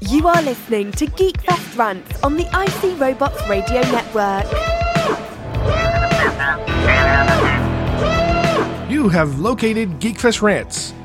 You are listening to Geekfest Rants on the IC Robots Radio Network. You have located Geekfest Rants,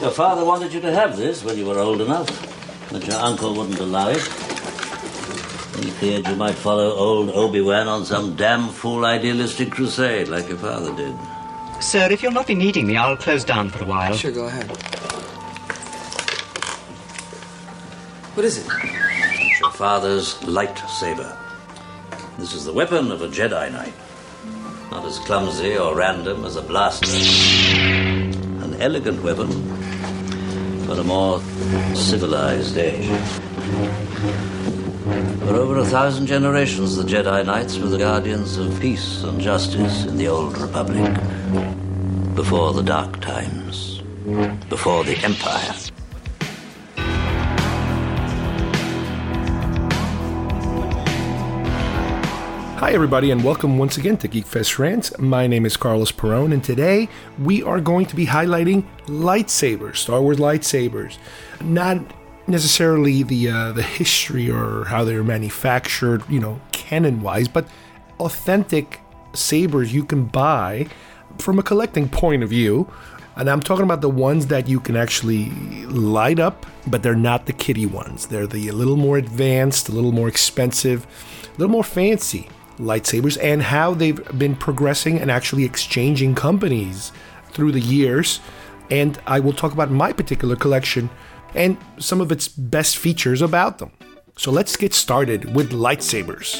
Your father wanted you to have this when you were old enough, but your uncle wouldn't allow it. He feared you might follow old Obi-Wan on some damn fool idealistic crusade like your father did. Sir, if you'll not be needing me, I'll close down for a while. Sure, go ahead. What is it? It's your father's lightsaber. This is the weapon of a Jedi Knight. Not as clumsy or random as a blaster. An elegant weapon for a more civilized age. For over a thousand generations, the Jedi Knights were the guardians of peace and justice in the Old Republic. Before the Dark Times. Before the Empire. Hi, everybody, and welcome once again to Geekfest Rants. My name is Carlos Perone, and today we are going to be highlighting lightsabers, Star Wars lightsabers. Not necessarily the uh, the history or how they're manufactured, you know, canon wise, but authentic sabers you can buy from a collecting point of view. And I'm talking about the ones that you can actually light up, but they're not the kitty ones. They're the a little more advanced, a little more expensive, a little more fancy lightsabers, and how they've been progressing and actually exchanging companies through the years. And I will talk about my particular collection and some of its best features about them. So let's get started with lightsabers.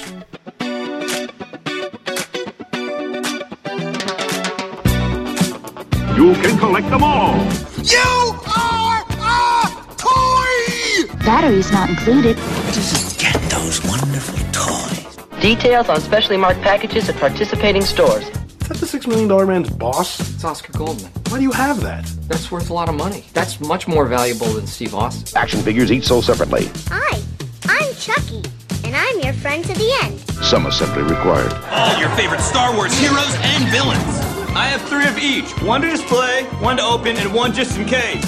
You can collect them all. You are a toy! Batteries not included. Just get those wonderful toys. Details on specially marked packages at participating stores. Is that the Six Million Dollar Man's boss? It's Oscar Goldman. Why do you have that? That's worth a lot of money. That's much more valuable than Steve Austin. Action figures each sold separately. Hi, I'm Chucky, and I'm your friend to the end. Some assembly required. all your favorite Star Wars heroes and villains. I have three of each one to display, one to open, and one just in case.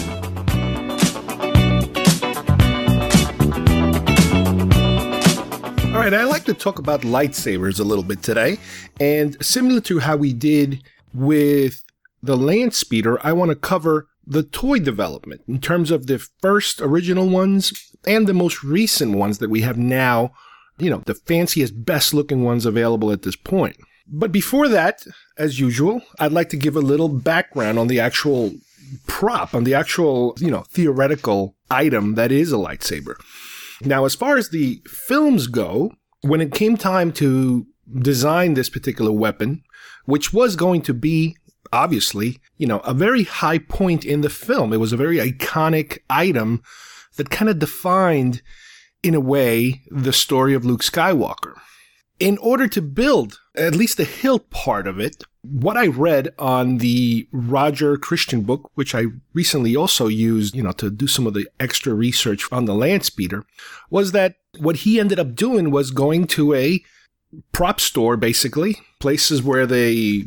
Right, I like to talk about lightsabers a little bit today. And similar to how we did with the land speeder, I want to cover the toy development in terms of the first original ones and the most recent ones that we have now, you know, the fanciest, best looking ones available at this point. But before that, as usual, I'd like to give a little background on the actual prop, on the actual, you know, theoretical item that is a lightsaber. Now, as far as the films go, when it came time to design this particular weapon, which was going to be obviously, you know, a very high point in the film, it was a very iconic item that kind of defined, in a way, the story of Luke Skywalker. In order to build at least the hilt part of it, what I read on the Roger Christian book, which I recently also used, you know, to do some of the extra research on the land speeder, was that what he ended up doing was going to a prop store, basically, places where they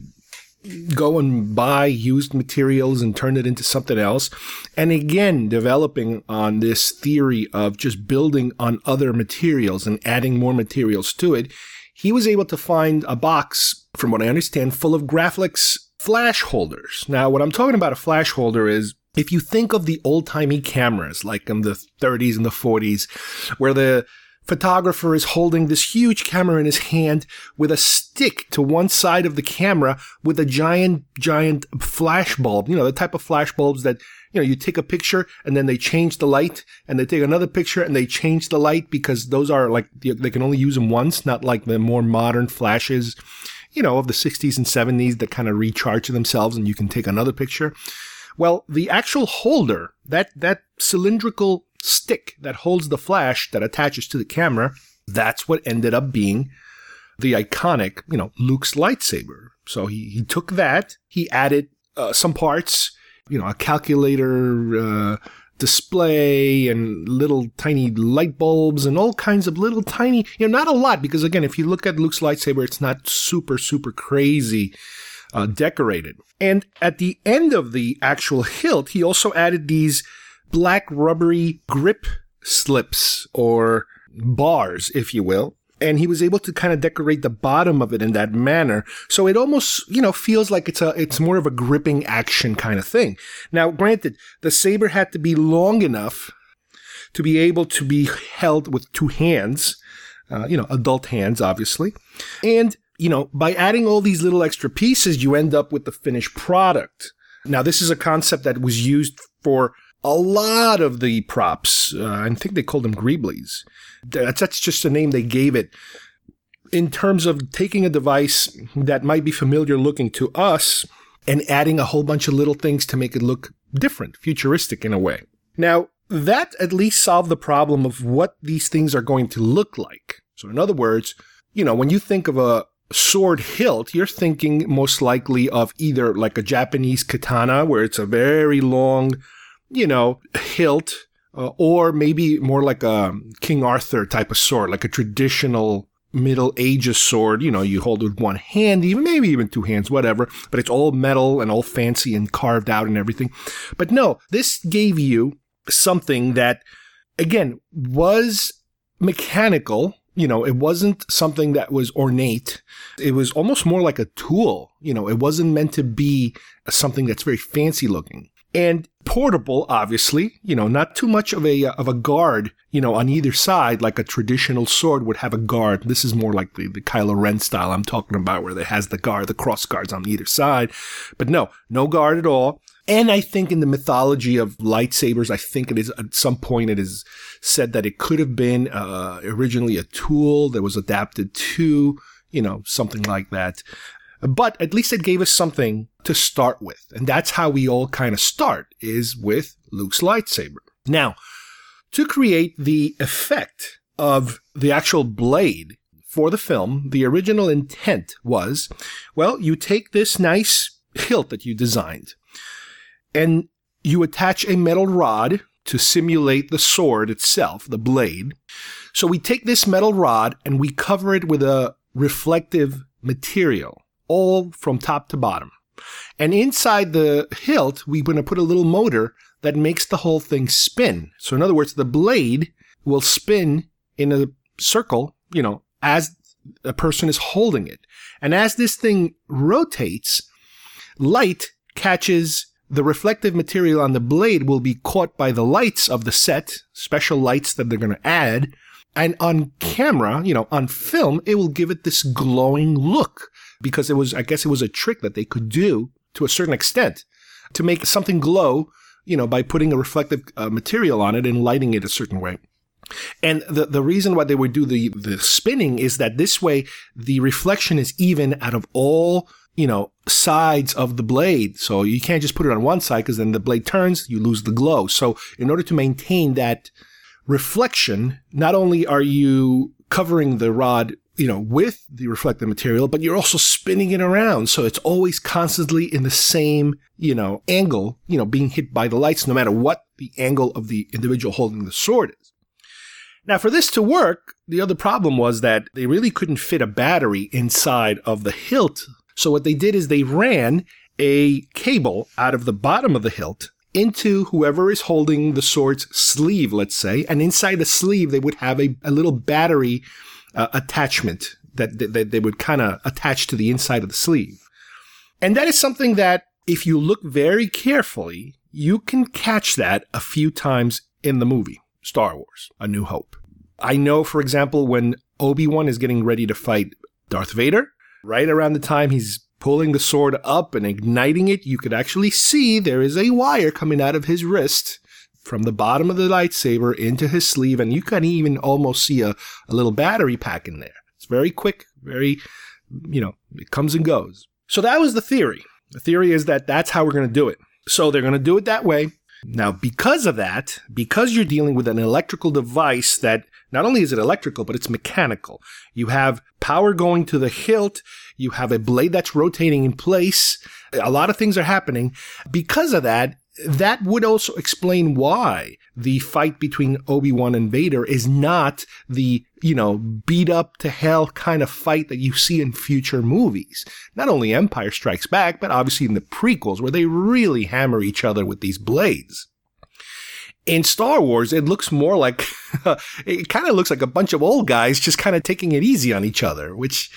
go and buy used materials and turn it into something else. And again, developing on this theory of just building on other materials and adding more materials to it, he was able to find a box, from what I understand, full of Graflex flash holders. Now, what I'm talking about a flash holder is if you think of the old timey cameras, like in the 30s and the 40s, where the photographer is holding this huge camera in his hand with a stick to one side of the camera with a giant, giant flash bulb. You know, the type of flash bulbs that, you know, you take a picture and then they change the light and they take another picture and they change the light because those are like, they can only use them once, not like the more modern flashes, you know, of the 60s and 70s that kind of recharge themselves and you can take another picture. Well, the actual holder, that, that cylindrical stick that holds the flash that attaches to the camera, that's what ended up being the iconic, you know, Luke's lightsaber. So he, he took that, he added uh, some parts, you know, a calculator, uh, display and little tiny light bulbs and all kinds of little tiny, you know, not a lot because again, if you look at Luke's lightsaber, it's not super, super crazy uh, decorated. And at the end of the actual hilt, he also added these black rubbery grip slips or bars, if you will. And he was able to kind of decorate the bottom of it in that manner. So it almost, you know, feels like it's a, it's more of a gripping action kind of thing. Now, granted, the saber had to be long enough to be able to be held with two hands, uh, you know, adult hands, obviously. And, you know, by adding all these little extra pieces, you end up with the finished product. Now, this is a concept that was used for a lot of the props. Uh, I think they called them Greeblies. That's, that's just the name they gave it. In terms of taking a device that might be familiar looking to us and adding a whole bunch of little things to make it look different, futuristic in a way. Now, that at least solved the problem of what these things are going to look like. So, in other words, you know, when you think of a sword hilt, you're thinking most likely of either like a Japanese katana, where it's a very long, you know, hilt, uh, or maybe more like a King Arthur type of sword, like a traditional Middle Ages sword. You know, you hold it with one hand, even maybe even two hands, whatever. But it's all metal and all fancy and carved out and everything. But no, this gave you something that, again, was mechanical. You know, it wasn't something that was ornate. It was almost more like a tool. You know, it wasn't meant to be something that's very fancy looking and portable obviously you know not too much of a of a guard you know on either side like a traditional sword would have a guard. This is more like the, the Kylo Ren style I'm talking about where it has the guard the cross guards on either side. But no no guard at all. And I think in the mythology of lightsabers, I think it is at some point it is said that it could have been uh, originally a tool that was adapted to, you know, something like that. But at least it gave us something to start with. And that's how we all kind of start is with Luke's lightsaber. Now, to create the effect of the actual blade for the film, the original intent was, well, you take this nice hilt that you designed and you attach a metal rod to simulate the sword itself, the blade. So we take this metal rod and we cover it with a reflective material all from top to bottom. And inside the hilt, we're going to put a little motor that makes the whole thing spin. So in other words, the blade will spin in a circle, you know, as a person is holding it. And as this thing rotates, light catches the reflective material on the blade will be caught by the lights of the set, special lights that they're going to add. And on camera, you know, on film, it will give it this glowing look because it was, I guess it was a trick that they could do to a certain extent to make something glow, you know, by putting a reflective uh, material on it and lighting it a certain way. And the, the reason why they would do the, the spinning is that this way the reflection is even out of all, you know, sides of the blade. So you can't just put it on one side because then the blade turns, you lose the glow. So in order to maintain that reflection, not only are you covering the rod you know, with the reflective material, but you're also spinning it around. So it's always constantly in the same, you know, angle, you know, being hit by the lights, no matter what the angle of the individual holding the sword is. Now, for this to work, the other problem was that they really couldn't fit a battery inside of the hilt. So what they did is they ran a cable out of the bottom of the hilt into whoever is holding the sword's sleeve, let's say, and inside the sleeve, they would have a, a little battery uh, attachment that, that, they would kind of attach to the inside of the sleeve. And that is something that if you look very carefully, you can catch that a few times in the movie Star Wars, A New Hope. I know, for example, when Obi-Wan is getting ready to fight Darth Vader, right around the time he's pulling the sword up and igniting it, you could actually see there is a wire coming out of his wrist from the bottom of the lightsaber into his sleeve, and you can even almost see a, a little battery pack in there. It's very quick, very, you know, it comes and goes. So that was the theory. The theory is that that's how we're going to do it. So they're going to do it that way. Now, because of that, because you're dealing with an electrical device that not only is it electrical, but it's mechanical. You have power going to the hilt. You have a blade that's rotating in place. A lot of things are happening. Because of that, that would also explain why the fight between Obi-Wan and Vader is not the, you know, beat up to hell kind of fight that you see in future movies. Not only Empire Strikes Back, but obviously in the prequels where they really hammer each other with these blades. In Star Wars, it looks more like, it kind of looks like a bunch of old guys just kind of taking it easy on each other, which,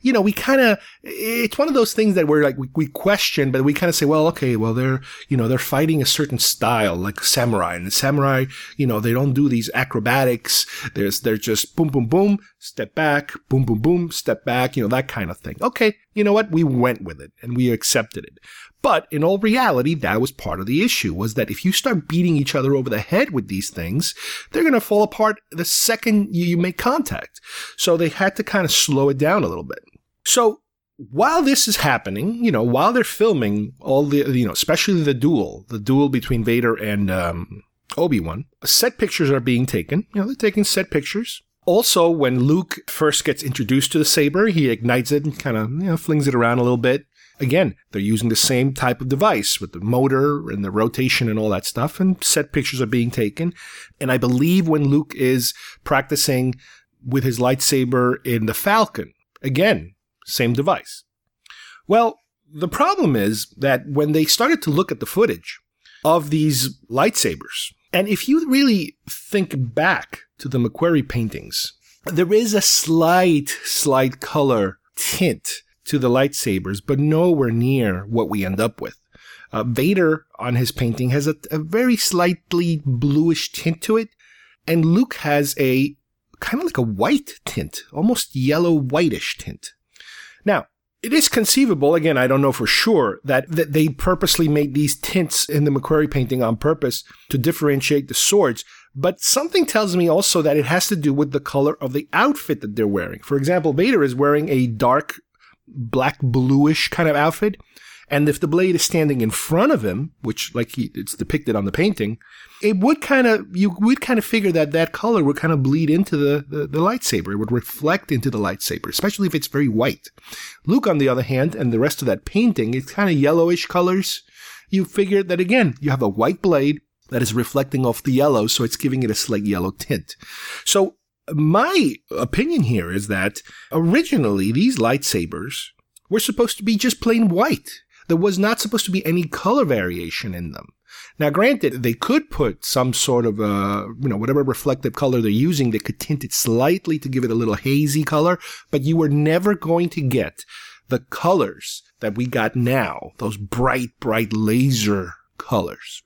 you know, we kind of, it's one of those things that we're like, we, we question, but we kind of say, well, okay, well, they're, you know, they're fighting a certain style, like samurai. And the samurai, you know, they don't do these acrobatics. There's, they're just boom, boom, boom, step back, boom, boom, boom, step back, you know, that kind of thing. Okay. You know what? We went with it and we accepted it. But in all reality, that was part of the issue was that if you start beating each other over the head with these things, they're going to fall apart the second you make contact. So they had to kind of slow it down a little bit. So while this is happening, you know, while they're filming all the, you know, especially the duel, the duel between Vader and um, Obi Wan, set pictures are being taken. You know, they're taking set pictures. Also, when Luke first gets introduced to the saber, he ignites it and kind of, you know, flings it around a little bit. Again, they're using the same type of device with the motor and the rotation and all that stuff, and set pictures are being taken. And I believe when Luke is practicing with his lightsaber in the Falcon, again, same device. Well, the problem is that when they started to look at the footage of these lightsabers, and if you really think back to the McQuarrie paintings, there is a slight, slight color tint to the lightsabers, but nowhere near what we end up with. Uh, Vader on his painting has a, a very slightly bluish tint to it, and Luke has a kind of like a white tint, almost yellow whitish tint. It is conceivable, again, I don't know for sure, that, that they purposely made these tints in the McQuarrie painting on purpose to differentiate the swords. But something tells me also that it has to do with the color of the outfit that they're wearing. For example, Vader is wearing a dark black bluish kind of outfit. And if the blade is standing in front of him, which like he, it's depicted on the painting, it would kind of, you would kind of figure that that color would kind of bleed into the, the, the, lightsaber. It would reflect into the lightsaber, especially if it's very white. Luke, on the other hand, and the rest of that painting, it's kind of yellowish colors. You figure that again, you have a white blade that is reflecting off the yellow, so it's giving it a slight yellow tint. So my opinion here is that originally these lightsabers were supposed to be just plain white. There was not supposed to be any color variation in them. Now, granted, they could put some sort of, uh, you know, whatever reflective color they're using, they could tint it slightly to give it a little hazy color, but you were never going to get the colors that we got now, those bright, bright laser colors.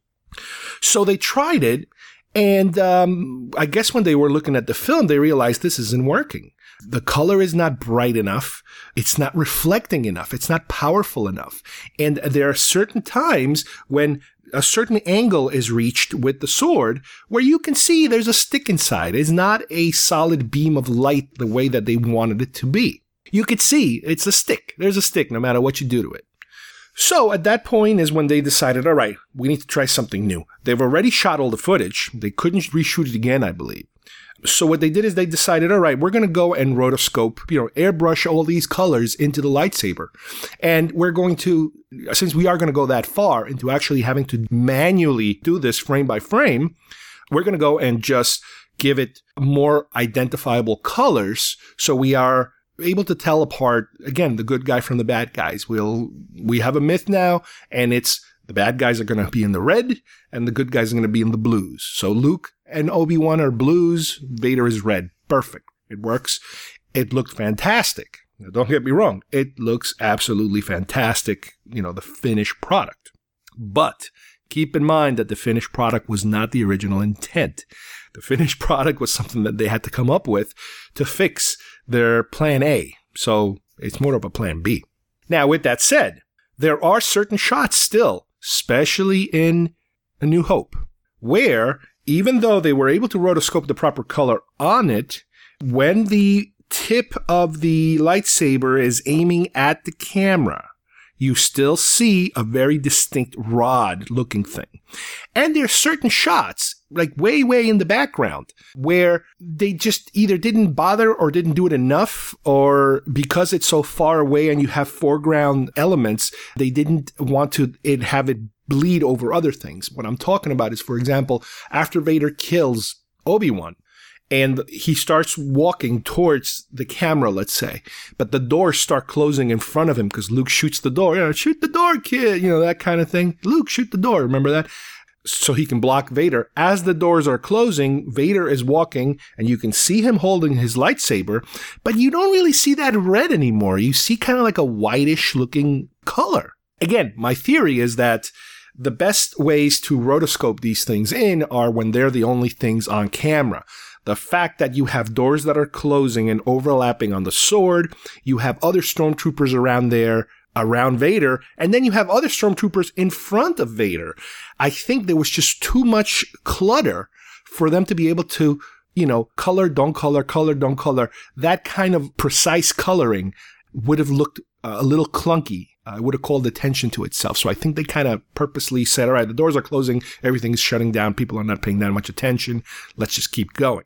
So they tried it, and um, I guess when they were looking at the film, they realized this isn't working. The color is not bright enough. It's not reflecting enough. It's not powerful enough. And there are certain times when a certain angle is reached with the sword where you can see there's a stick inside. It's not a solid beam of light the way that they wanted it to be. You could see it's a stick. There's a stick no matter what you do to it. So at that point is when they decided, all right, we need to try something new. They've already shot all the footage. They couldn't reshoot it again, I believe. So what they did is they decided, all right, we're going to go and rotoscope, you know, airbrush all these colors into the lightsaber. And we're going to, since we are going to go that far into actually having to manually do this frame by frame, we're going to go and just give it more identifiable colors. So we are able to tell apart, again, the good guy from the bad guys. We'll, we have a myth now and it's the bad guys are going to be in the red and the good guys are going to be in the blues. So Luke and Obi-Wan are blues, Vader is red. Perfect. It works. It looked fantastic. Now, don't get me wrong. It looks absolutely fantastic, you know, the finished product. But keep in mind that the finished product was not the original intent. The finished product was something that they had to come up with to fix their plan A. So it's more of a plan B. Now, with that said, there are certain shots still, especially in A New Hope, where even though they were able to rotoscope the proper color on it, when the tip of the lightsaber is aiming at the camera, you still see a very distinct rod looking thing. And there's certain shots, like way, way in the background, where they just either didn't bother or didn't do it enough, or because it's so far away and you have foreground elements, they didn't want to it, have it bleed over other things. What I'm talking about is, for example, after Vader kills Obi-Wan, and he starts walking towards the camera, let's say, but the doors start closing in front of him because Luke shoots the door. You know, shoot the door, kid. You know, that kind of thing. Luke, shoot the door. Remember that? So he can block Vader. As the doors are closing, Vader is walking and you can see him holding his lightsaber, but you don't really see that red anymore. You see kind of like a whitish looking color. Again, my theory is that the best ways to rotoscope these things in are when they're the only things on camera. The fact that you have doors that are closing and overlapping on the sword, you have other stormtroopers around there around Vader, and then you have other stormtroopers in front of Vader. I think there was just too much clutter for them to be able to, you know, color, don't color, color, don't color. That kind of precise coloring would have looked uh, a little clunky. Uh, would have called attention to itself. So I think they kind of purposely said, all right, the doors are closing, everything's shutting down, people are not paying that much attention. Let's just keep going.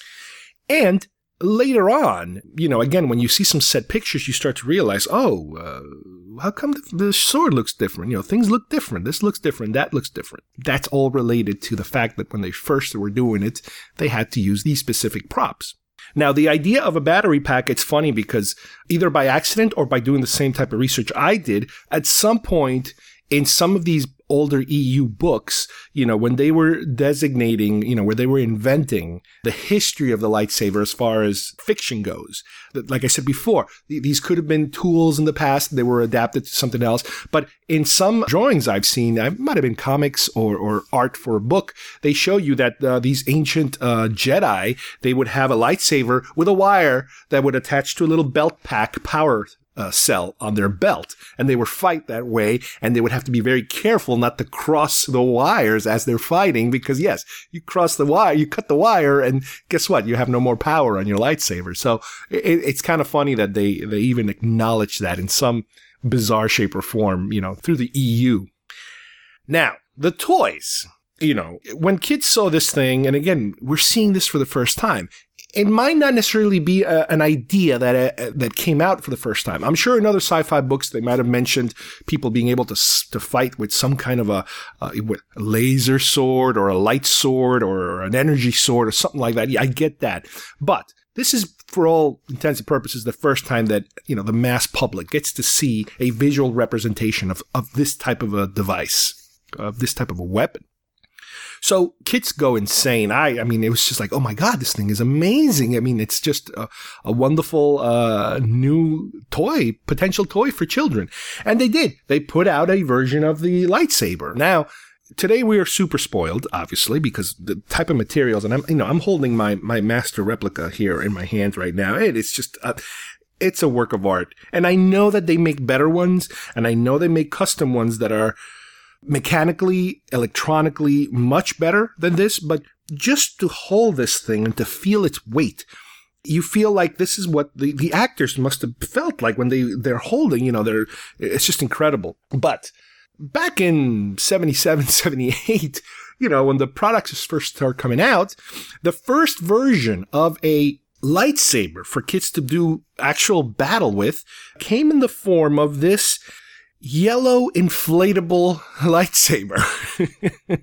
And later on, you know, again, when you see some set pictures, you start to realize, oh, uh, how come the, the, sword looks different? You know, things look different. This looks different. That looks different. That's all related to the fact that when they first were doing it, they had to use these specific props. Now, the idea of a battery pack, it's funny because either by accident or by doing the same type of research I did, at some point in some of these older EU books, you know, when they were designating, you know, where they were inventing the history of the lightsaber as far as fiction goes. Like I said before, these could have been tools in the past. They were adapted to something else. But in some drawings I've seen, it might have been comics or, or art for a book, they show you that uh, these ancient uh, Jedi, they would have a lightsaber with a wire that would attach to a little belt pack power uh, cell on their belt, and they would fight that way, and they would have to be very careful not to cross the wires as they're fighting, because yes, you cross the wire, you cut the wire, and guess what? You have no more power on your lightsaber. So it, it's kind of funny that they they even acknowledge that in some bizarre shape or form, you know, through the EU. Now the toys you know, when kids saw this thing, and again, we're seeing this for the first time, it might not necessarily be a, an idea that uh, uh, that came out for the first time. I'm sure in other sci-fi books they might have mentioned people being able to to fight with some kind of a, uh, a laser sword or a light sword or an energy sword or something like that. Yeah, I get that, but this is for all intents and purposes the first time that you know the mass public gets to see a visual representation of of this type of a device, of this type of a weapon. So kids go insane. I, I mean, it was just like, oh my God, this thing is amazing. I mean, it's just a, a wonderful, uh, new toy, potential toy for children. And they did. They put out a version of the lightsaber. Now, today we are super spoiled, obviously, because the type of materials, and I'm, you know, I'm holding my, my master replica here in my hands right now. It is just, uh, it's a work of art. And I know that they make better ones, and I know they make custom ones that are, mechanically, electronically much better than this, but just to hold this thing and to feel its weight, you feel like this is what the, the actors must have felt like when they, they're holding, you know, they're, it's just incredible. But back in 77, 78, you know, when the products first start coming out, the first version of a lightsaber for kids to do actual battle with came in the form of this yellow inflatable lightsaber.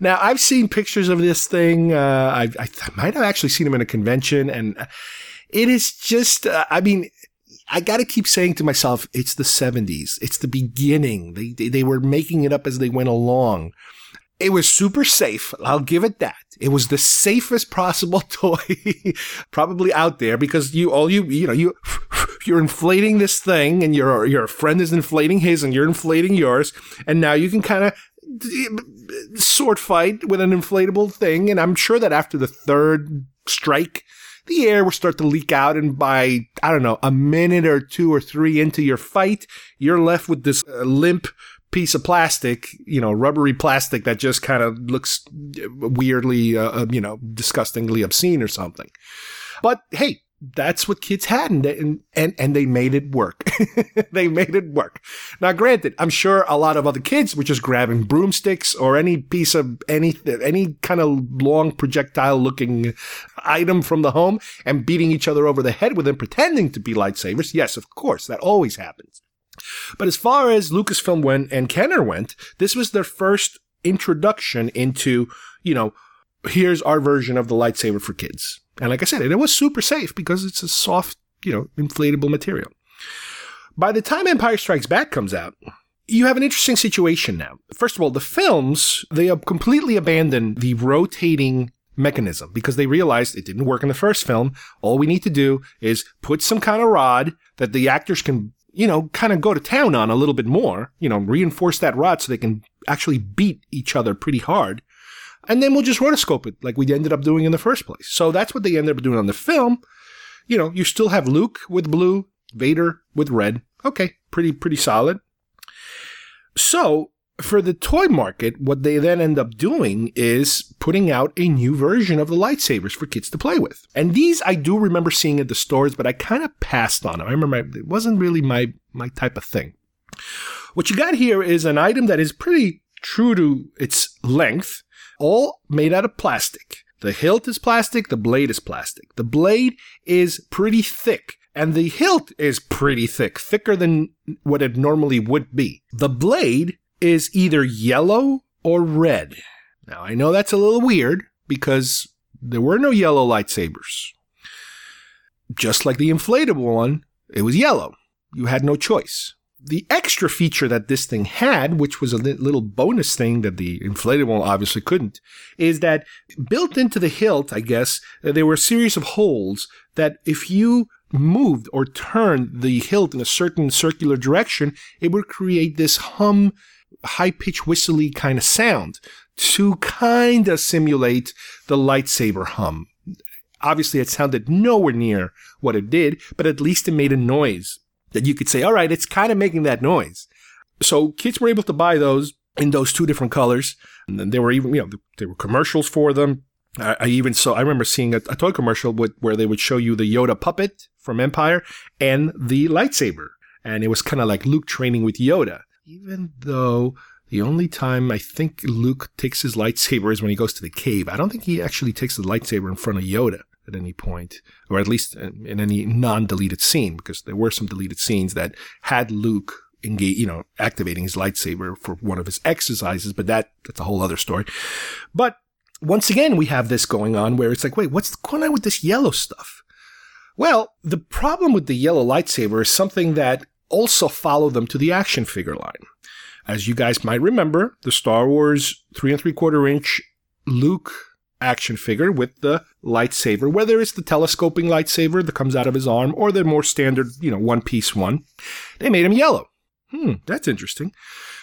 now, I've seen pictures of this thing. Uh, I, I, might have actually seen them in a convention, and it is just, uh, I mean, I got to keep saying to myself, it's the 70s. It's the beginning. They, they, they were making it up as they went along. It was super safe. I'll give it that. It was the safest possible toy probably out there because you, all you, you know, you, you're inflating this thing and your, your friend is inflating his and you're inflating yours. And now you can kind of sword fight with an inflatable thing. And I'm sure that after the third strike, the air will start to leak out. And by, I don't know, a minute or two or three into your fight, you're left with this uh, limp piece of plastic, you know, rubbery plastic that just kind of looks weirdly, uh, uh, you know, disgustingly obscene or something. But hey, that's what kids had and they, and, and, they made it work. they made it work. Now, granted, I'm sure a lot of other kids were just grabbing broomsticks or any piece of any, any kind of long projectile looking item from the home and beating each other over the head with them, pretending to be lightsabers. Yes, of course, that always happens. But as far as Lucasfilm went and Kenner went, this was their first introduction into, you know, here's our version of the lightsaber for kids. And like I said, it was super safe because it's a soft, you know, inflatable material. By the time Empire Strikes Back comes out, you have an interesting situation now. First of all, the films, they have completely abandoned the rotating mechanism because they realized it didn't work in the first film. All we need to do is put some kind of rod that the actors can, you know, kind of go to town on a little bit more, you know, reinforce that rod so they can actually beat each other pretty hard and then we'll just rotoscope it like we ended up doing in the first place. So that's what they ended up doing on the film. You know, you still have Luke with blue, Vader with red. Okay, pretty pretty solid. So for the toy market, what they then end up doing is putting out a new version of the lightsabers for kids to play with. And these I do remember seeing at the stores, but I kind of passed on them. I remember it wasn't really my my type of thing. What you got here is an item that is pretty true to its length all made out of plastic. The hilt is plastic, the blade is plastic. The blade is pretty thick, and the hilt is pretty thick, thicker than what it normally would be. The blade is either yellow or red. Now, I know that's a little weird because there were no yellow lightsabers. Just like the inflatable one, it was yellow. You had no choice the extra feature that this thing had, which was a little bonus thing that the inflatable obviously couldn't, is that built into the hilt, I guess, uh, there were a series of holes that if you moved or turned the hilt in a certain circular direction, it would create this hum, high pitched whistly kind of sound to kind of simulate the lightsaber hum. Obviously, it sounded nowhere near what it did, but at least it made a noise that you could say, all right, it's kind of making that noise. So kids were able to buy those in those two different colors. And then there were even, you know, there were commercials for them. I, I even saw, I remember seeing a, a toy commercial with, where they would show you the Yoda puppet from Empire and the lightsaber. And it was kind of like Luke training with Yoda. Even though the only time I think Luke takes his lightsaber is when he goes to the cave. I don't think he actually takes the lightsaber in front of Yoda at any point, or at least in any non-deleted scene, because there were some deleted scenes that had Luke engage, you know, activating his lightsaber for one of his exercises, but that that's a whole other story. But once again, we have this going on where it's like, wait, what's going on with this yellow stuff? Well, the problem with the yellow lightsaber is something that also followed them to the action figure line. As you guys might remember, the Star Wars three and three quarter inch Luke action figure with the lightsaber, whether it's the telescoping lightsaber that comes out of his arm or the more standard, you know, one piece one. They made him yellow. Hmm, that's interesting.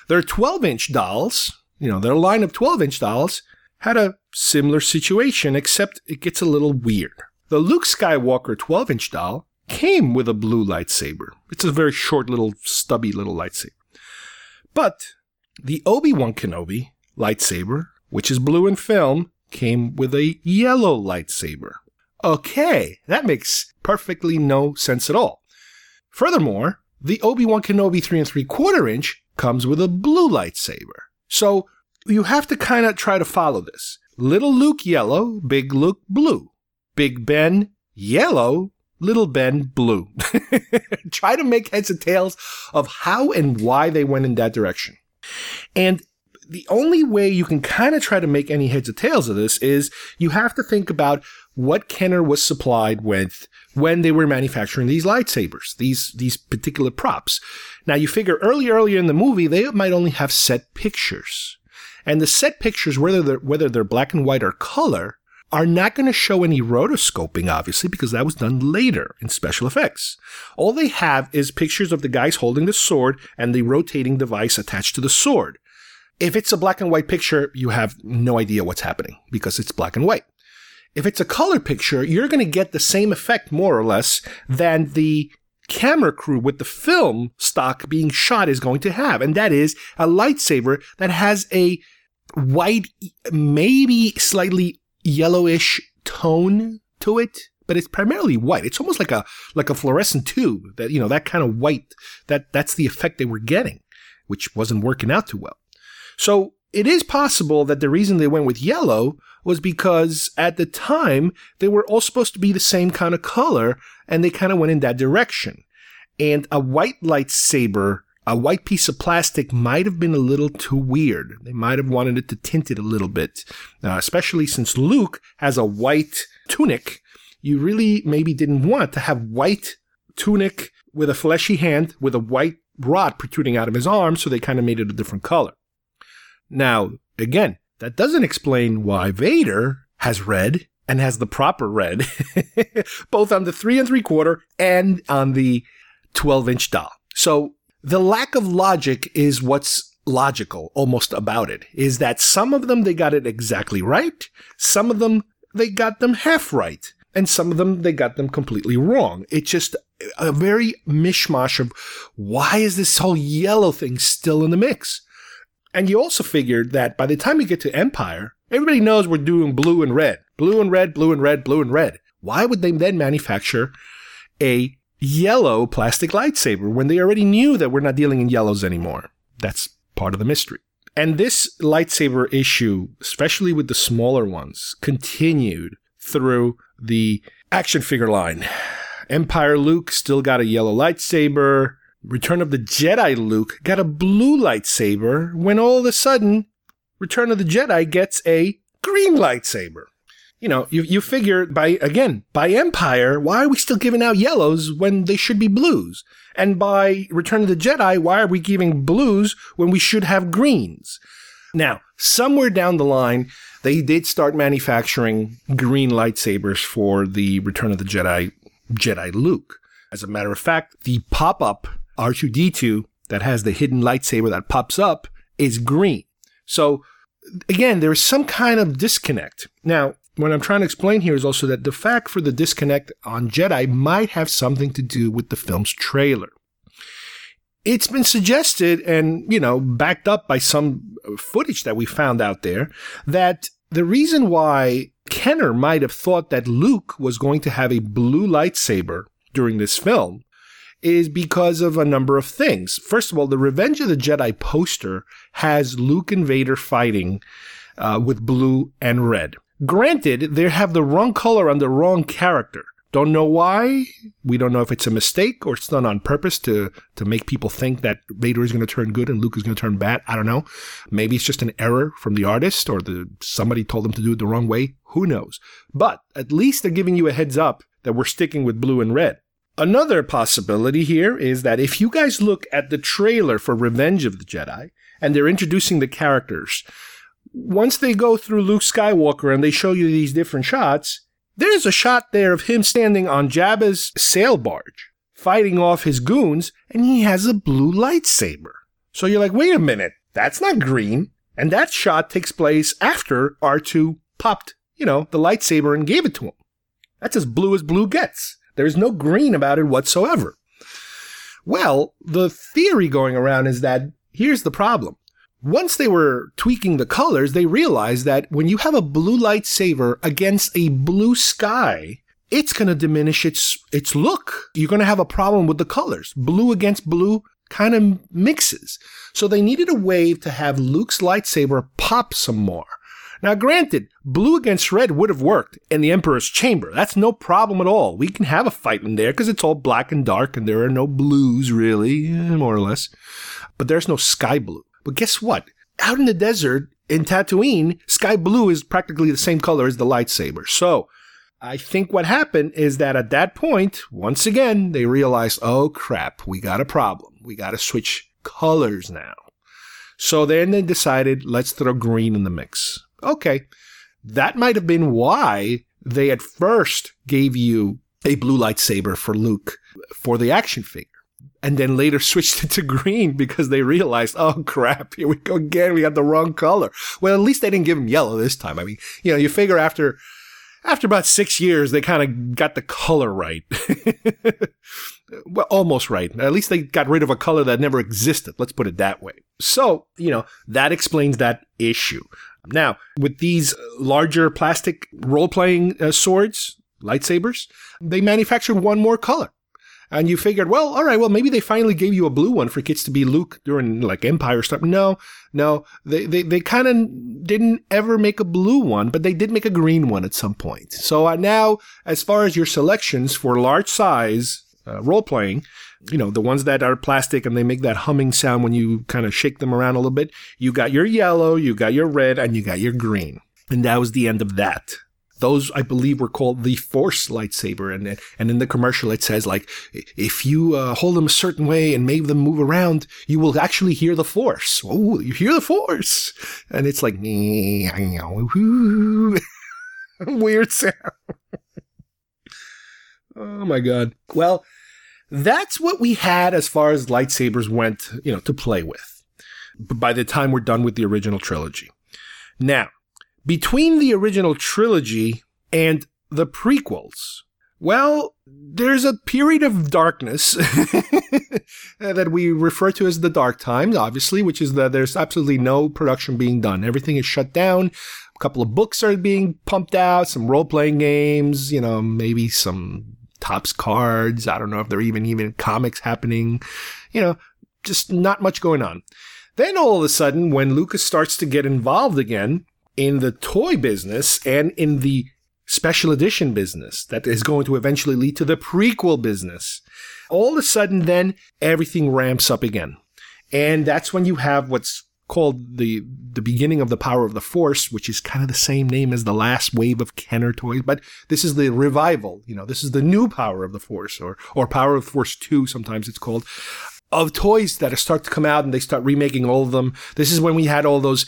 Their 12 inch dolls, you know, their line of 12 inch dolls had a similar situation, except it gets a little weird. The Luke Skywalker 12 inch doll came with a blue lightsaber. It's a very short little, stubby little lightsaber. But the Obi Wan Kenobi lightsaber, which is blue in film, came with a yellow lightsaber. Okay, that makes perfectly no sense at all. Furthermore, the Obi-Wan Kenobi 3 and 3 quarter inch comes with a blue lightsaber. So you have to kind of try to follow this. Little Luke yellow, Big Luke blue. Big Ben yellow, Little Ben blue. try to make heads and tails of how and why they went in that direction. And the only way you can kind of try to make any heads or tails of this is you have to think about what Kenner was supplied with when they were manufacturing these lightsabers, these these particular props. Now you figure early earlier in the movie they might only have set pictures. And the set pictures, whether they're whether they're black and white or color, are not going to show any rotoscoping, obviously, because that was done later in special effects. All they have is pictures of the guys holding the sword and the rotating device attached to the sword. If it's a black and white picture, you have no idea what's happening because it's black and white. If it's a color picture, you're going to get the same effect more or less than the camera crew with the film stock being shot is going to have. And that is a lightsaber that has a white, maybe slightly yellowish tone to it, but it's primarily white. It's almost like a like a fluorescent tube that you know that kind of white. That that's the effect they were getting, which wasn't working out too well. So it is possible that the reason they went with yellow was because at the time they were all supposed to be the same kind of color, and they kind of went in that direction. And a white lightsaber a white piece of plastic might have been a little too weird. They might have wanted it to tint it a little bit, uh, especially since Luke has a white tunic. You really maybe didn't want to have white tunic with a fleshy hand with a white rod protruding out of his arm, so they kind of made it a different color. Now, again, that doesn't explain why Vader has red and has the proper red, both on the three and three quarter and on the 12 inch doll. So the lack of logic is what's logical almost about it is that some of them they got it exactly right some of them they got them half right and some of them they got them completely wrong it's just a very mishmash of why is this whole yellow thing still in the mix and you also figured that by the time you get to empire everybody knows we're doing blue and red blue and red blue and red blue and red why would they then manufacture a yellow plastic lightsaber when they already knew that we're not dealing in yellows anymore. That's part of the mystery. And this lightsaber issue, especially with the smaller ones, continued through the action figure line. Empire Luke still got a yellow lightsaber. Return of the Jedi Luke got a blue lightsaber when all of a sudden Return of the Jedi gets a green lightsaber you know, you, you figure by, again, by Empire, why are we still giving out yellows when they should be blues? And by Return of the Jedi, why are we giving blues when we should have greens? Now, somewhere down the line, they did start manufacturing green lightsabers for the Return of the Jedi, Jedi Luke. As a matter of fact, the pop up R2D2 that has the hidden lightsaber that pops up is green. So again, there is some kind of disconnect. Now, what I'm trying to explain here is also that the fact for the disconnect on Jedi might have something to do with the film's trailer. It's been suggested and, you know, backed up by some footage that we found out there that the reason why Kenner might have thought that Luke was going to have a blue lightsaber during this film is because of a number of things. First of all, the Revenge of the Jedi poster has Luke and Vader fighting uh, with blue and red. Granted, they have the wrong color on the wrong character. Don't know why. We don't know if it's a mistake or it's done on purpose to, to make people think that Vader is going to turn good and Luke is going to turn bad. I don't know. Maybe it's just an error from the artist or the somebody told them to do it the wrong way. Who knows? But at least they're giving you a heads up that we're sticking with blue and red. Another possibility here is that if you guys look at the trailer for Revenge of the Jedi and they're introducing the characters, once they go through Luke Skywalker and they show you these different shots, there's a shot there of him standing on Jabba's sail barge, fighting off his goons, and he has a blue lightsaber. So you're like, wait a minute, that's not green. And that shot takes place after R2 popped, you know, the lightsaber and gave it to him. That's as blue as blue gets. There's no green about it whatsoever. Well, the theory going around is that here's the problem once they were tweaking the colors, they realized that when you have a blue lightsaber against a blue sky, it's going to diminish its its look. You're going to have a problem with the colors. Blue against blue kind of mixes. So they needed a way to have Luke's lightsaber pop some more. Now, granted, blue against red would have worked in the Emperor's chamber. That's no problem at all. We can have a fight in there because it's all black and dark and there are no blues, really, eh, more or less. But there's no sky blue. But guess what? Out in the desert in Tatooine, sky blue is practically the same color as the lightsaber. So I think what happened is that at that point, once again, they realized, oh crap, we got a problem. We got to switch colors now. So then they decided, let's throw green in the mix. Okay. That might have been why they at first gave you a blue lightsaber for Luke for the action figure and then later switched it to green because they realized, oh crap, here we go again. We got the wrong color. Well, at least they didn't give him yellow this time. I mean, you know, you figure after, after about six years, they kind of got the color right. well, almost right. At least they got rid of a color that never existed. Let's put it that way. So, you know, that explains that issue. Now, with these larger plastic role playing uh, swords, lightsabers, they manufactured one more color. And you figured, well, all right, well, maybe they finally gave you a blue one for kids to be Luke during like Empire stuff. No, no, they, they, they kind of didn't ever make a blue one, but they did make a green one at some point. So uh, now, as far as your selections for large size uh, role playing, you know, the ones that are plastic and they make that humming sound when you kind of shake them around a little bit, you got your yellow, you got your red, and you got your green. And that was the end of that. Those, I believe, were called the Force lightsaber, and and in the commercial it says like, if you uh, hold them a certain way and make them move around, you will actually hear the Force. Oh, you hear the Force, and it's like weird sound. oh my god. Well, that's what we had as far as lightsabers went, you know, to play with. By the time we're done with the original trilogy. Now, between the original trilogy and the prequels, well, there's a period of darkness that we refer to as the dark times, obviously, which is that there's absolutely no production being done. Everything is shut down. A couple of books are being pumped out, some role playing games, you know, maybe some Topps cards. I don't know if there are even even comics happening. You know, just not much going on. Then all of a sudden, when Lucas starts to get involved again, in the toy business and in the special edition business that is going to eventually lead to the prequel business. All of a sudden, then everything ramps up again. And that's when you have what's called the the beginning of the power of the force which is kind of the same name as the last wave of kenner toys but this is the revival you know this is the new power of the force or or power of force 2 sometimes it's called of toys that start to come out and they start remaking all of them this is when we had all those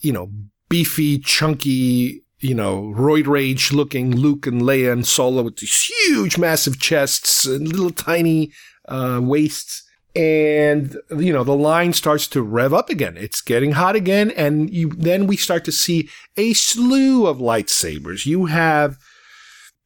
you know beefy, chunky, you know, roid rage looking Luke and Leia and Solo with these huge, massive chests and little tiny uh, waists. And, you know, the line starts to rev up again. It's getting hot again. And you, then we start to see a slew of lightsabers. You have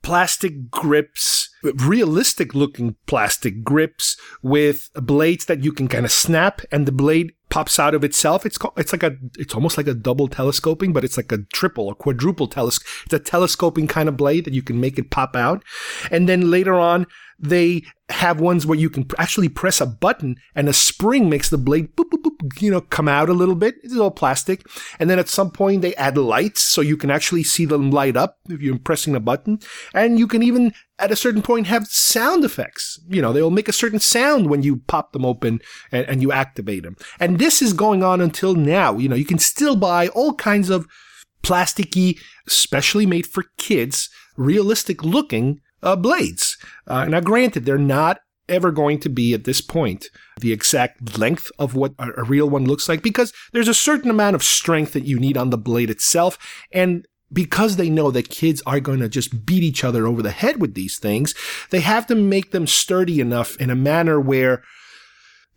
plastic grips, realistic looking plastic grips with blades that you can kind of snap and the blade pops out of itself. It's called, it's like a, it's almost like a double telescoping, but it's like a triple or quadruple telescope. It's a telescoping kind of blade that you can make it pop out. And then later on, they have ones where you can actually press a button and a spring makes the blade boop, boop, boop, you know, come out a little bit. It's all plastic. And then at some point they add lights so you can actually see them light up if you're pressing a button. And you can even at a certain point have sound effects. You know, they'll make a certain sound when you pop them open and, and you activate them. And this is going on until now. You know, you can still buy all kinds of plasticky, specially made for kids, realistic looking uh, blades. Uh, now, granted, they're not ever going to be at this point the exact length of what a, a real one looks like because there's a certain amount of strength that you need on the blade itself. And because they know that kids are going to just beat each other over the head with these things, they have to make them sturdy enough in a manner where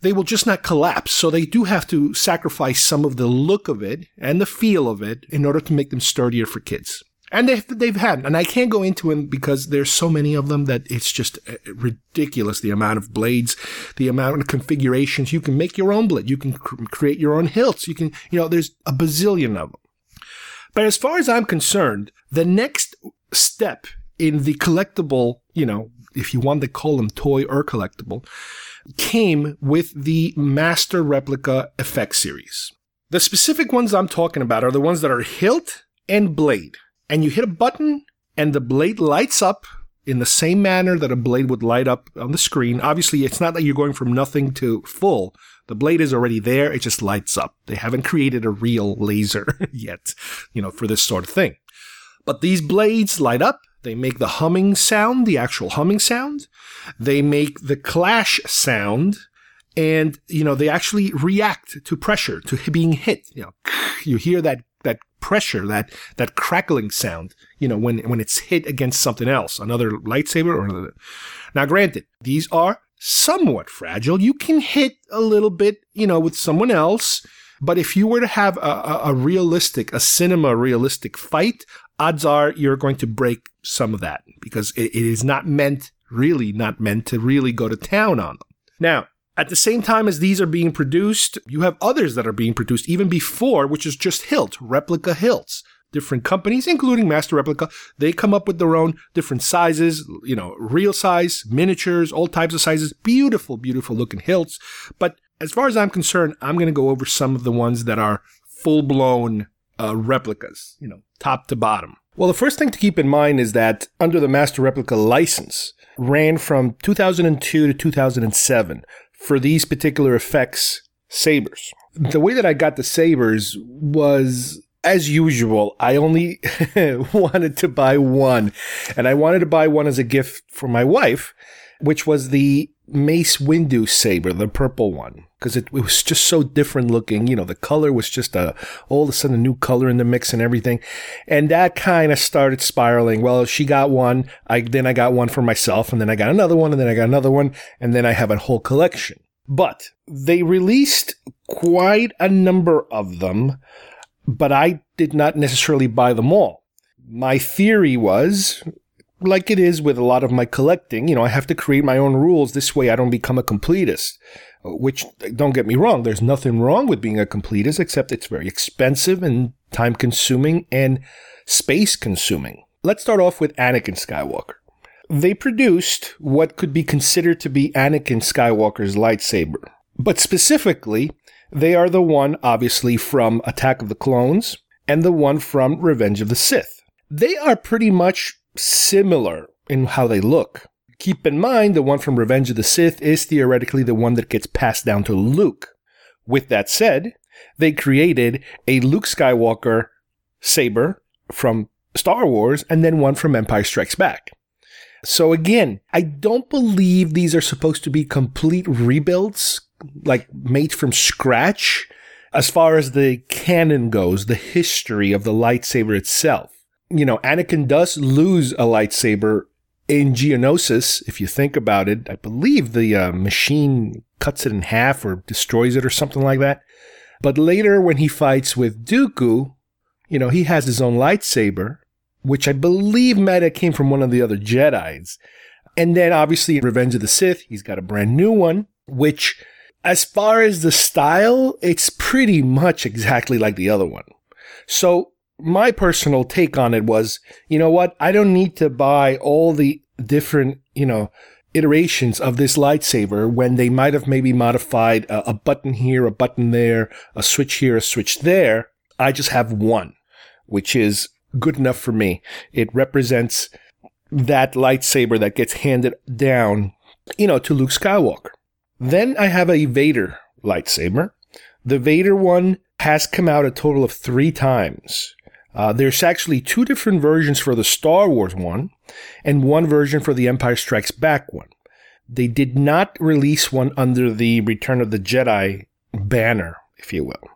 they will just not collapse. So they do have to sacrifice some of the look of it and the feel of it in order to make them sturdier for kids. And they've, they've had, and I can't go into them because there's so many of them that it's just uh, ridiculous the amount of blades, the amount of configurations. You can make your own blade. You can cr- create your own hilts. You can, you know, there's a bazillion of them. But as far as I'm concerned, the next step in the collectible, you know, if you want to call them toy or collectible, came with the Master Replica FX series. The specific ones I'm talking about are the ones that are hilt and blade and you hit a button and the blade lights up in the same manner that a blade would light up on the screen. Obviously, it's not that you're going from nothing to full. The blade is already there. It just lights up. They haven't created a real laser yet, you know, for this sort of thing. But these blades light up. They make the humming sound, the actual humming sound. They make the clash sound. And, you know, they actually react to pressure, to being hit. You know, you hear that that pressure, that that crackling sound, you know, when when it's hit against something else, another lightsaber or another. Now, granted, these are somewhat fragile. You can hit a little bit, you know, with someone else. But if you were to have a, a, a realistic, a cinema realistic fight, odds are you're going to break some of that because it, it is not meant, really not meant to really go to town on them. Now, at the same time as these are being produced, you have others that are being produced even before, which is just hilt, replica hilts. Different companies, including Master Replica. They come up with their own different sizes, you know, real size, miniatures, all types of sizes. Beautiful, beautiful looking hilts. But as far as I'm concerned, I'm going to go over some of the ones that are full blown uh, replicas, you know, top to bottom. Well, the first thing to keep in mind is that under the Master Replica license, ran from 2002 to 2007 for these particular FX sabers. The way that I got the sabers was as usual, I only wanted to buy one, and I wanted to buy one as a gift for my wife, which was the Mace Windu saber, the purple one, because it, it, was just so different looking. You know, the color was just a all of a sudden a new color in the mix and everything, and that kind of started spiraling. Well, she got one, I then I got one for myself, and then I got another one, and then I got another one, and then I have a whole collection. But they released quite a number of them, but I did not necessarily buy them all. My theory was like it is with a lot of my collecting, you know, I have to create my own rules. This way I don't become a completist. Which, don't get me wrong, there's nothing wrong with being a completist, except it's very expensive and time consuming and space consuming. Let's start off with Anakin Skywalker. They produced what could be considered to be Anakin Skywalker's lightsaber. But specifically, they are the one, obviously, from Attack of the Clones and the one from Revenge of the Sith. They are pretty much similar in how they look. Keep in mind, the one from Revenge of the Sith is theoretically the one that gets passed down to Luke. With that said, they created a Luke Skywalker saber from Star Wars and then one from Empire Strikes Back. So again, I don't believe these are supposed to be complete rebuilds, like made from scratch, as far as the canon goes, the history of the lightsaber itself you know, Anakin does lose a lightsaber in Geonosis. If you think about it, I believe the uh, machine cuts it in half or destroys it or something like that. But later, when he fights with Dooku, you know, he has his own lightsaber, which I believe have came from one of the other Jedi's. And then obviously in Revenge of the Sith, he's got a brand new one, which as far as the style, it's pretty much exactly like the other one. So my personal take on it was, you know what? I don't need to buy all the different, you know, iterations of this lightsaber when they might have maybe modified a, a, button here, a button there, a switch here, a switch there. I just have one, which is good enough for me. It represents that lightsaber that gets handed down, you know, to Luke Skywalker. Then I have a Vader lightsaber. The Vader one has come out a total of three times. Uh, there's actually two different versions for the Star Wars one and one version for the Empire Strikes Back one. They did not release one under the Return of the Jedi banner, if you will.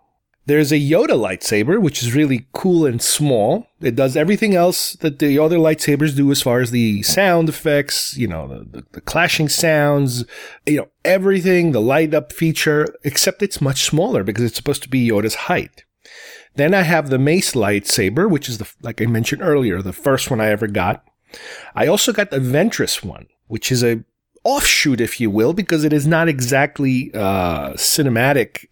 There's a Yoda lightsaber, which is really cool and small. It does everything else that the other lightsabers do as far as the sound effects, you know, the, the, the clashing sounds, you know, everything, the light up feature, except it's much smaller because it's supposed to be Yoda's height. Then I have the Mace lightsaber, which is the, like I mentioned earlier, the first one I ever got. I also got the Ventress one, which is a offshoot, if you will, because it is not exactly uh, cinematic.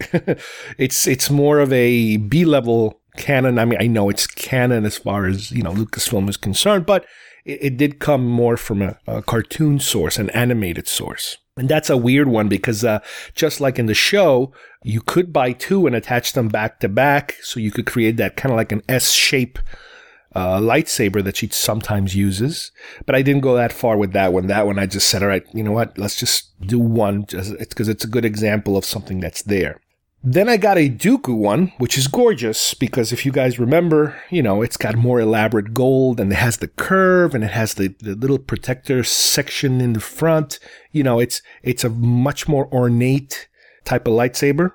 it's it's more of a B level canon. I mean, I know it's canon as far as you know Lucasfilm is concerned, but it, it did come more from a, a, cartoon source, an animated source. And that's a weird one because uh, just like in the show, you could buy two and attach them back to back. So you could create that kind of like an S shape uh, lightsaber that she sometimes uses. But I didn't go that far with that one. That one, I just said, all right, you know what? Let's just do one because it's, a good example of something that's there. Then I got a Dooku one, which is gorgeous because if you guys remember, you know, it's got more elaborate gold and it has the curve and it has the, the little protector section in the front. You know, it's, it's a much more ornate type of lightsaber.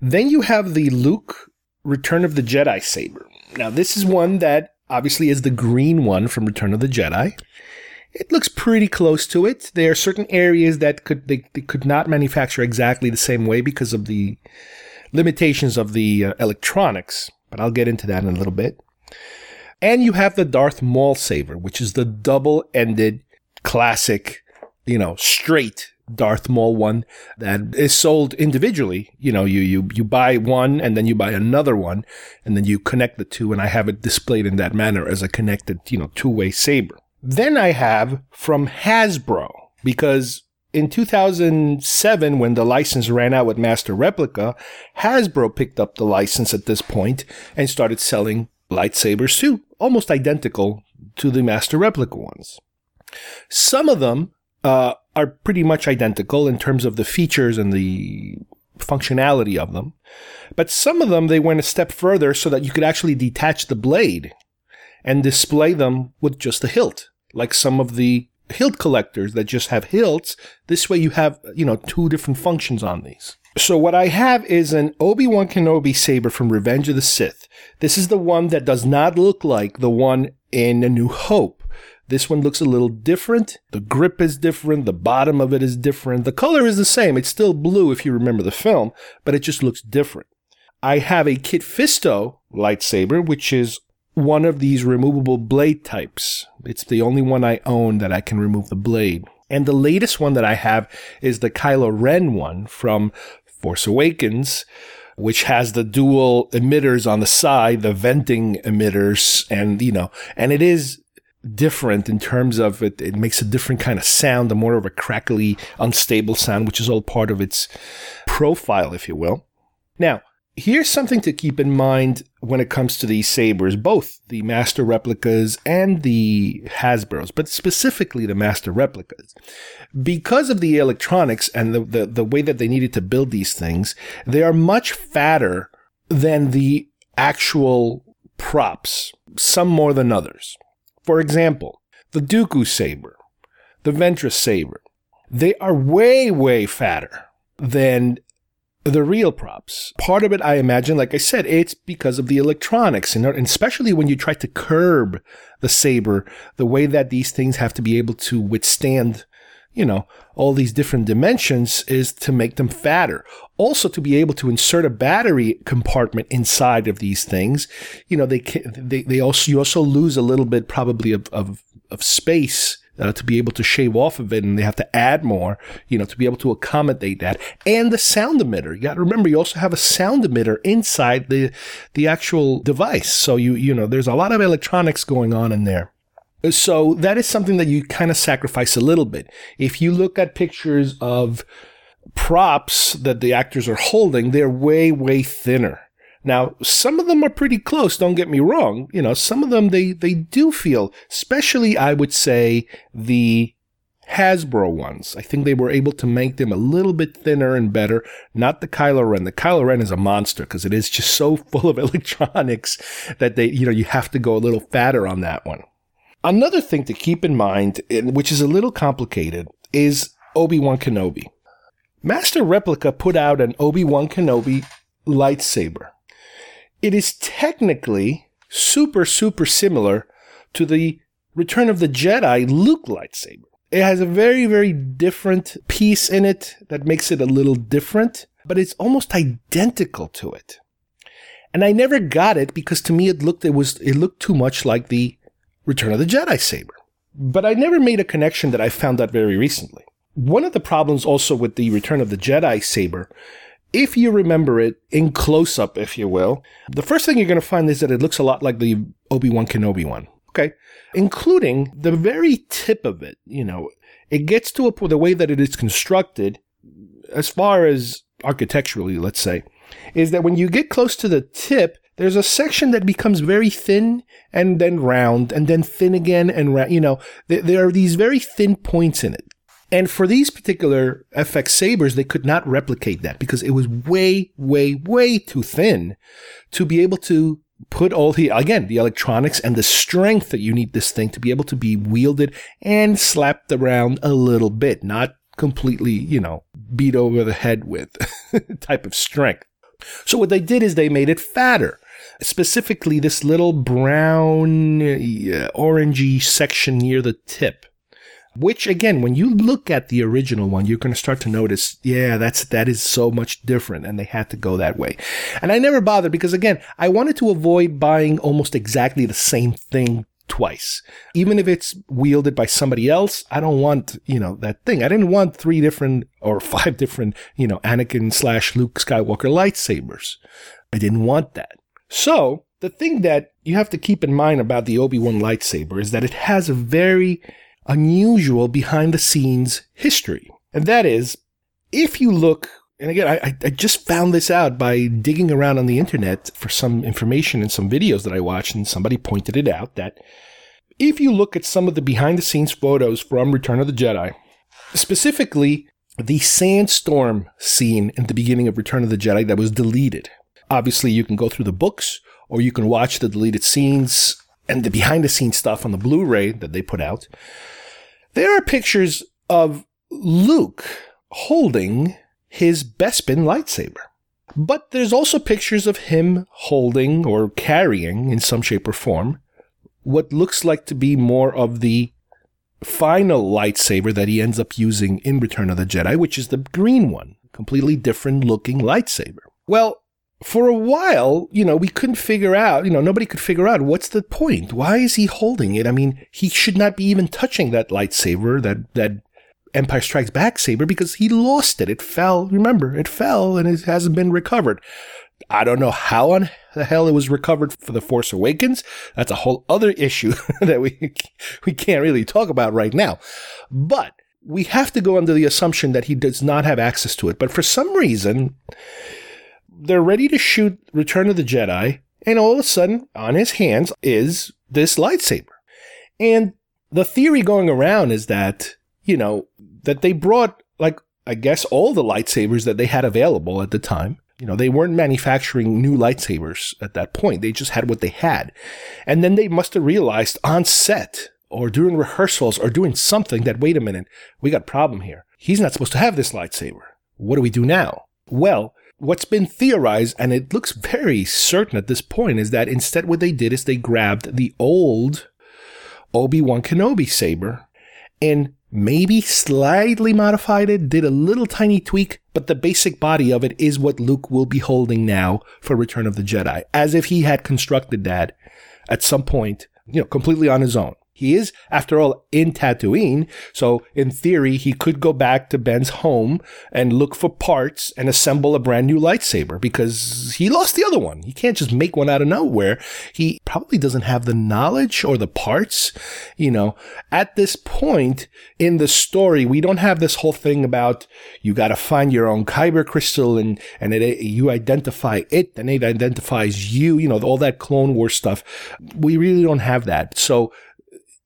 Then you have the Luke Return of the Jedi saber. Now, this is one that obviously is the green one from Return of the Jedi. It looks pretty close to it. There are certain areas that could they, they could not manufacture exactly the same way because of the limitations of the uh, electronics, but I'll get into that in a little bit. And you have the Darth Maul saber, which is the double-ended classic, you know, straight Darth Maul one that is sold individually. You know, you, you, you buy one and then you buy another one and then you connect the two and I have it displayed in that manner as a connected, you know, two way saber. Then I have from Hasbro because in 2007, when the license ran out with Master Replica, Hasbro picked up the license at this point and started selling lightsabers too, almost identical to the Master Replica ones. Some of them uh, are pretty much identical in terms of the features and the functionality of them, but some of them they went a step further so that you could actually detach the blade and display them with just the hilt, like some of the hilt collectors that just have hilts. This way you have, you know, two different functions on these. So what I have is an Obi-Wan Kenobi saber from Revenge of the Sith. This is the one that does not look like the one in A New Hope. This one looks a little different. The grip is different. The bottom of it is different. The color is the same. It's still blue if you remember the film, but it just looks different. I have a Kit Fisto lightsaber, which is one of these removable blade types. It's the only one I own that I can remove the blade. And the latest one that I have is the Kylo Ren one from Force Awakens, which has the dual emitters on the side, the venting emitters, and you know, and it is different in terms of it. It makes a different kind of sound, a more of a crackly, unstable sound, which is all part of its profile, if you will. Now, Here's something to keep in mind when it comes to these sabers, both the master replicas and the Hasbros, but specifically the master replicas. Because of the electronics and the, the, the way that they needed to build these things, they are much fatter than the actual props, some more than others. For example, the Dooku saber, the Ventress saber, they are way, way fatter than the real props. Part of it, I imagine, like I said, it's because of the electronics, and especially when you try to curb the saber, the way that these things have to be able to withstand, you know, all these different dimensions is to make them fatter. Also, to be able to insert a battery compartment inside of these things, you know, they can, they they also you also lose a little bit probably of of, of space uh, to be able to shave off of it and they have to add more, you know, to be able to accommodate that. And the sound emitter. You got to remember you also have a sound emitter inside the, the actual device. So you, you know, there's a lot of electronics going on in there. So that is something that you kind of sacrifice a little bit. If you look at pictures of props that the actors are holding, they're way, way thinner. Now, some of them are pretty close, don't get me wrong. You know, some of them they, they do feel, especially I would say the Hasbro ones. I think they were able to make them a little bit thinner and better. Not the Kylo Ren. The Kylo Ren is a monster because it is just so full of electronics that they, you know, you have to go a little fatter on that one. Another thing to keep in mind, which is a little complicated, is Obi-Wan Kenobi. Master Replica put out an Obi-Wan Kenobi lightsaber it is technically super, super similar to the Return of the Jedi Luke lightsaber. It has a very, very different piece in it that makes it a little different, but it's almost identical to it. And I never got it because to me it looked it was it looked too much like the Return of the Jedi saber. But I never made a connection that I found out very recently. One of the problems also with the Return of the Jedi saber if you remember it in close up, if you will, the first thing you're going to find is that it looks a lot like the Obi Wan Kenobi one. Okay. Including the very tip of it. You know, it gets to a point, the way that it is constructed, as far as architecturally, let's say, is that when you get close to the tip, there's a section that becomes very thin and then round and then thin again and round. You know, there, there are these very thin points in it. And for these particular FX sabers, they could not replicate that because it was way, way, way too thin to be able to put all the, again, the electronics and the strength that you need this thing to be able to be wielded and slapped around a little bit, not completely, you know, beat over the head with type of strength. So what they did is they made it fatter. Specifically, this little brown, uh, orangey section near the tip which again, when you look at the original one, you're going to start to notice, yeah, that's, that is so much different and they had to go that way. And I never bothered because again, I wanted to avoid buying almost exactly the same thing twice. Even if it's wielded by somebody else, I don't want, you know, that thing. I didn't want three different or five different, you know, Anakin slash Luke Skywalker lightsabers. I didn't want that. So the thing that you have to keep in mind about the Obi-Wan lightsaber is that it has a very unusual behind the scenes history. And that is, if you look and again, I, I just found this out by digging around on the internet for some information and some videos that I watched, and somebody pointed it out that if you look at some of the behind the scenes photos from Return of the Jedi, specifically the sandstorm scene in the beginning of Return of the Jedi that was deleted. Obviously, you can go through the books or you can watch the deleted scenes and the behind the scenes stuff on the Blu ray that they put out. There are pictures of Luke holding his Bespin lightsaber. But there's also pictures of him holding or carrying in some shape or form what looks like to be more of the final lightsaber that he ends up using in Return of the Jedi, which is the green one, completely different looking lightsaber. Well, for a while, you know, we couldn't figure out, you know, nobody could figure out what's the point. Why is he holding it? I mean, he should not be even touching that lightsaber, that, that Empire Strikes Back saber because he lost it. It fell. Remember, it fell and it hasn't been recovered. I don't know how on the hell it was recovered for The Force Awakens. That's a whole other issue that we we can't really talk about right now. But we have to go under the assumption that he does not have access to it. But for some reason, they're ready to shoot Return of the Jedi, and all of a sudden, on his hands is this lightsaber. And the theory going around is that, you know, that they brought like I guess all the lightsabers that they had available at the time. You know, they weren't manufacturing new lightsabers at that point. They just had what they had. And then they must have realized on set or during rehearsals or doing something that, wait a minute, we got a problem here. He's not supposed to have this lightsaber. What do we do now? Well, what's been theorized, and it looks very certain at this point, is that instead what they did is they grabbed the old Obi-Wan Kenobi saber and maybe slightly modified it, did a little tiny tweak, but the basic body of it is what Luke will be holding now for Return of the Jedi, as if he had constructed that at some point, you know, completely on his own. He is, after all, in Tatooine. So in theory, he could go back to Ben's home and look for parts and assemble a brand new lightsaber because he lost the other one. He can't just make one out of nowhere. He probably doesn't have the knowledge or the parts. You know, at this point in the story, we don't have this whole thing about you got to find your own kyber crystal and, and it, you identify it and it identifies you, you know, all that Clone War stuff. We really don't have that. So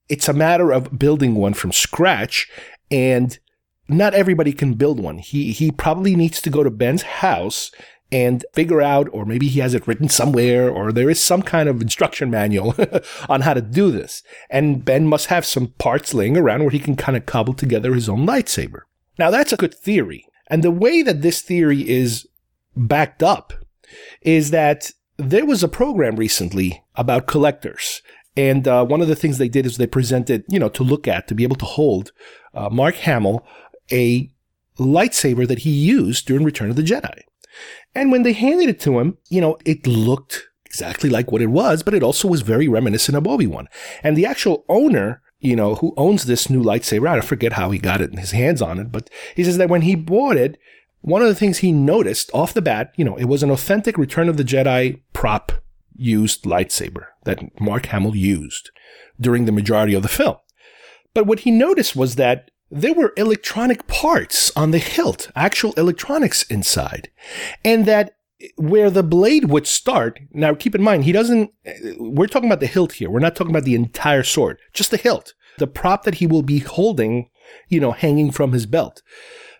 it's a matter of building one from scratch and not everybody can build one. He, he probably needs to go to Ben's house and figure out, or maybe he has it written somewhere, or there is some kind of instruction manual on how to do this. And Ben must have some parts laying around where he can kind of cobble together his own lightsaber. Now that's a good theory. And the way that this theory is backed up is that there was a program recently about collectors and uh, one of the things they did is they presented, you know, to look at, to be able to hold uh, Mark Hamill a lightsaber that he used during Return of the Jedi. And when they handed it to him, you know, it looked exactly like what it was, but it also was very reminiscent of Obi-Wan. And the actual owner, you know, who owns this new lightsaber, I forget how he got it and his hands on it, but he says that when he bought it, one of the things he noticed off the bat, you know, it was an authentic Return of the Jedi prop used lightsaber that Mark Hamill used during the majority of the film. But what he noticed was that there were electronic parts on the hilt, actual electronics inside, and that where the blade would start. Now, keep in mind, he doesn't, we're talking about the hilt here. We're not talking about the entire sword, just the hilt, the prop that he will be holding, you know, hanging from his belt.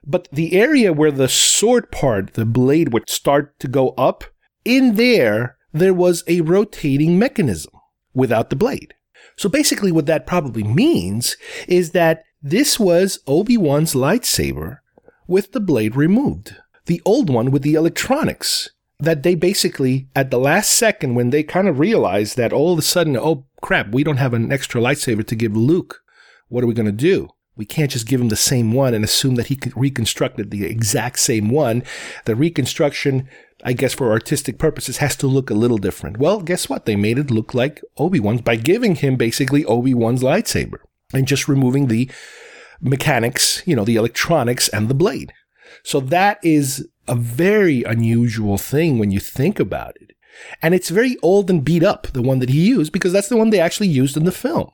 But the area where the sword part, the blade would start to go up, in there, there was a rotating mechanism without the blade. So basically what that probably means is that this was Obi-Wan's lightsaber with the blade removed. The old one with the electronics that they basically, at the last second, when they kind of realized that all of a sudden, oh crap, we don't have an extra lightsaber to give Luke. What are we going to do? We can't just give him the same one and assume that he reconstructed the exact same one. The reconstruction I guess for artistic purposes, has to look a little different. Well, guess what? They made it look like Obi-Wan's by giving him basically Obi-Wan's lightsaber and just removing the mechanics, you know, the electronics and the blade. So that is a very unusual thing when you think about it. And it's very old and beat up, the one that he used, because that's the one they actually used in the film.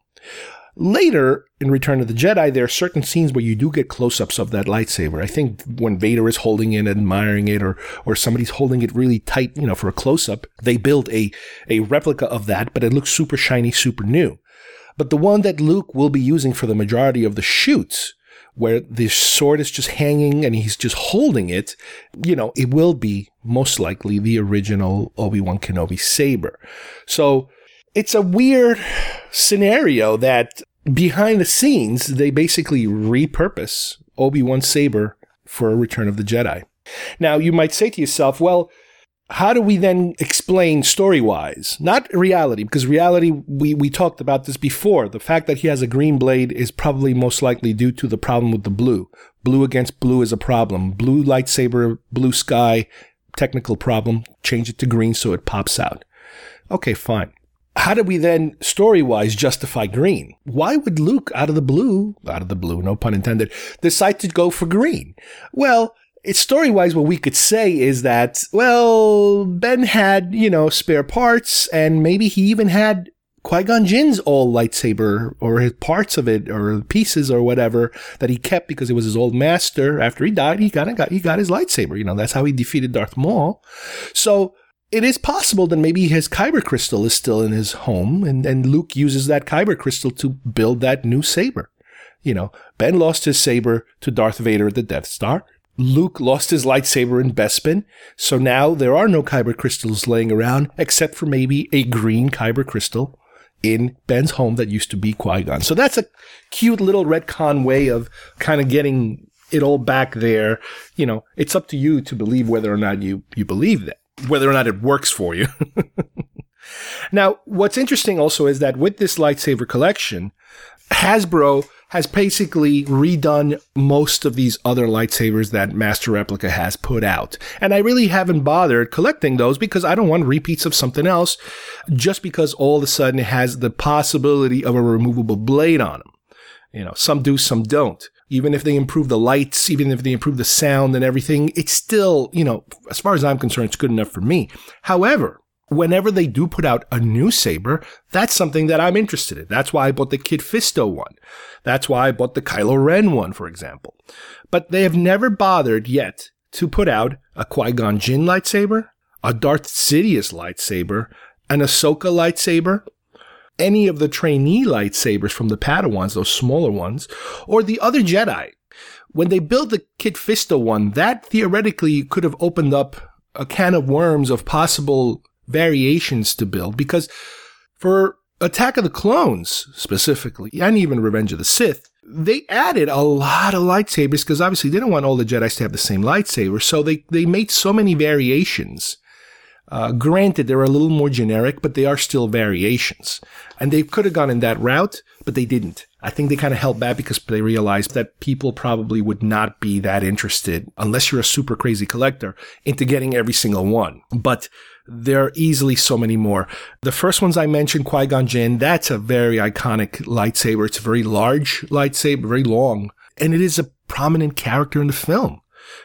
Later in Return of the Jedi, there are certain scenes where you do get close-ups of that lightsaber. I think when Vader is holding it, admiring it, or or somebody's holding it really tight, you know, for a close-up, they build a a replica of that, but it looks super shiny, super new. But the one that Luke will be using for the majority of the shoots, where the sword is just hanging and he's just holding it, you know, it will be most likely the original Obi-Wan Kenobi saber. So it's a weird scenario that behind the scenes, they basically repurpose Obi-Wan's saber for a Return of the Jedi. Now, you might say to yourself, well, how do we then explain story wise? Not reality, because reality, we, we talked about this before. The fact that he has a green blade is probably most likely due to the problem with the blue. Blue against blue is a problem. Blue lightsaber, blue sky, technical problem. Change it to green so it pops out. Okay, fine how do we then story wise justify green? Why would Luke out of the blue, out of the blue, no pun intended, decide to go for green? Well, it's story wise, what we could say is that, well, Ben had, you know, spare parts and maybe he even had Qui-Gon Jinn's old lightsaber or his parts of it or pieces or whatever that he kept because it was his old master. After he died, he got, he got his lightsaber. You know, that's how he defeated Darth Maul. So it is possible that maybe his kyber crystal is still in his home and, and Luke uses that kyber crystal to build that new saber. You know, Ben lost his saber to Darth Vader at the Death Star. Luke lost his lightsaber in Bespin, so now there are no kyber crystals laying around except for maybe a green kyber crystal in Ben's home that used to be Qui-Gon. So that's a cute little retcon way of kind of getting it all back there. You know, it's up to you to believe whether or not you, you believe that whether or not it works for you. now, what's interesting also is that with this lightsaber collection, Hasbro has basically redone most of these other lightsabers that Master Replica has put out. And I really haven't bothered collecting those because I don't want repeats of something else just because all of a sudden it has the possibility of a removable blade on them. You know, some do, some don't even if they improve the lights, even if they improve the sound and everything, it's still, you know, as far as I'm concerned, it's good enough for me. However, whenever they do put out a new saber, that's something that I'm interested in. That's why I bought the Kit Fisto one. That's why I bought the Kylo Ren one, for example. But they have never bothered yet to put out a Qui-Gon Jinn lightsaber, a Darth Sidious lightsaber, an Ahsoka lightsaber, any of the trainee lightsabers from the Padawans, those smaller ones, or the other Jedi. When they built the Kit Fisto one, that theoretically could have opened up a can of worms of possible variations to build because for Attack of the Clones specifically, and even Revenge of the Sith, they added a lot of lightsabers because obviously they don't want all the Jedi's to have the same lightsaber. So they, they made so many variations uh, granted, they're a little more generic, but they are still variations. And they could have gone in that route, but they didn't. I think they kind of held back because they realized that people probably would not be that interested, unless you're a super crazy collector, into getting every single one. But there are easily so many more. The first ones I mentioned, Qui-Gon Jinn, that's a very iconic lightsaber. It's a very large lightsaber, very long, and it is a prominent character in the film.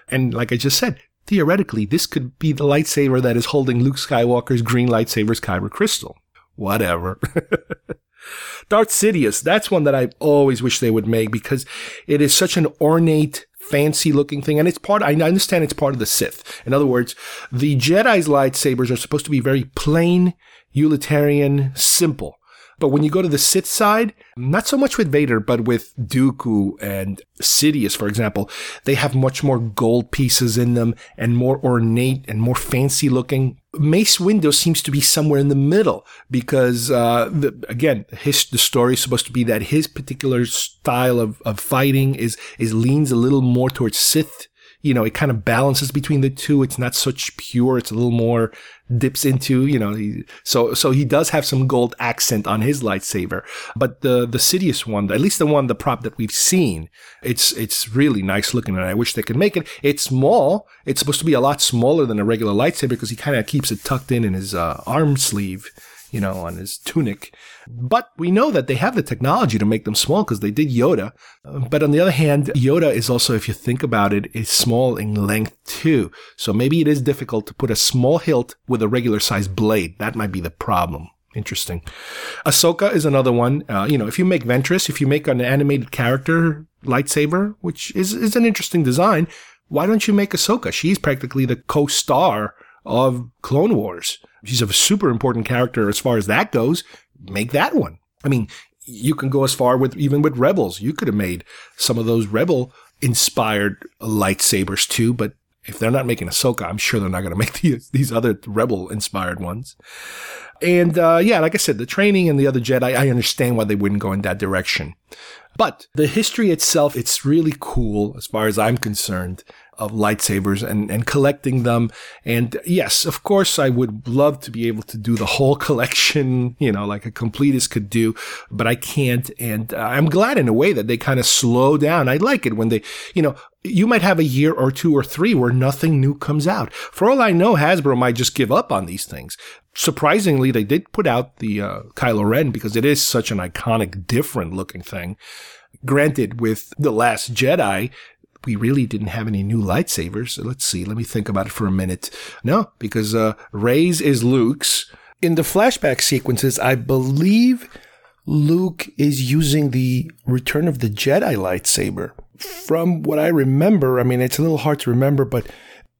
And like I just said, theoretically, this could be the lightsaber that is holding Luke Skywalker's green lightsaber's kyber crystal. Whatever. Darth Sidious, that's one that I always wish they would make because it is such an ornate, fancy looking thing. And it's part, I understand it's part of the Sith. In other words, the Jedi's lightsabers are supposed to be very plain, utilitarian, simple. But when you go to the Sith side, not so much with Vader, but with Dooku and Sidious, for example, they have much more gold pieces in them and more ornate and more fancy looking. Mace Windu seems to be somewhere in the middle because, uh, the, again, his, the story is supposed to be that his particular style of, of fighting is, is leans a little more towards Sith you know, it kind of balances between the two. It's not such pure. It's a little more dips into, you know, he, so, so he does have some gold accent on his lightsaber. But the, the Sidious one, at least the one, the prop that we've seen, it's, it's really nice looking and I wish they could make it. It's small. It's supposed to be a lot smaller than a regular lightsaber because he kind of keeps it tucked in in his uh, arm sleeve you know, on his tunic. But we know that they have the technology to make them small because they did Yoda. But on the other hand, Yoda is also, if you think about it, is small in length too. So maybe it is difficult to put a small hilt with a regular sized blade. That might be the problem. Interesting. Ahsoka is another one. Uh, you know, if you make Ventress, if you make an animated character lightsaber, which is, is an interesting design, why don't you make Ahsoka? She's practically the co-star of Clone Wars. She's a super important character as far as that goes. Make that one. I mean, you can go as far with even with Rebels. You could have made some of those Rebel inspired lightsabers too, but if they're not making Ahsoka, I'm sure they're not going to make these, these other Rebel inspired ones. And uh, yeah, like I said, the training and the other Jedi, I understand why they wouldn't go in that direction. But the history itself, it's really cool as far as I'm concerned of lightsabers and, and collecting them. And yes, of course, I would love to be able to do the whole collection, you know, like a completist could do, but I can't. And uh, I'm glad in a way that they kind of slow down. I like it when they, you know, you might have a year or two or three where nothing new comes out. For all I know, Hasbro might just give up on these things. Surprisingly, they did put out the uh, Kylo Ren because it is such an iconic, different looking thing. Granted, with The Last Jedi, we really didn't have any new lightsabers. Let's see. Let me think about it for a minute. No, because uh, Rey's is Luke's. In the flashback sequences, I believe Luke is using the Return of the Jedi lightsaber. From what I remember, I mean, it's a little hard to remember, but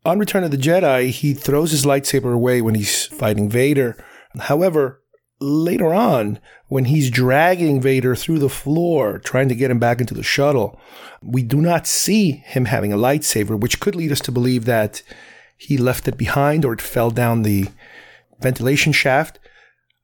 on Return of the Jedi, he throws his lightsaber away when he's fighting Vader. However, later on, when he's dragging Vader through the floor, trying to get him back into the shuttle, we do not see him having a lightsaber, which could lead us to believe that he left it behind or it fell down the ventilation shaft.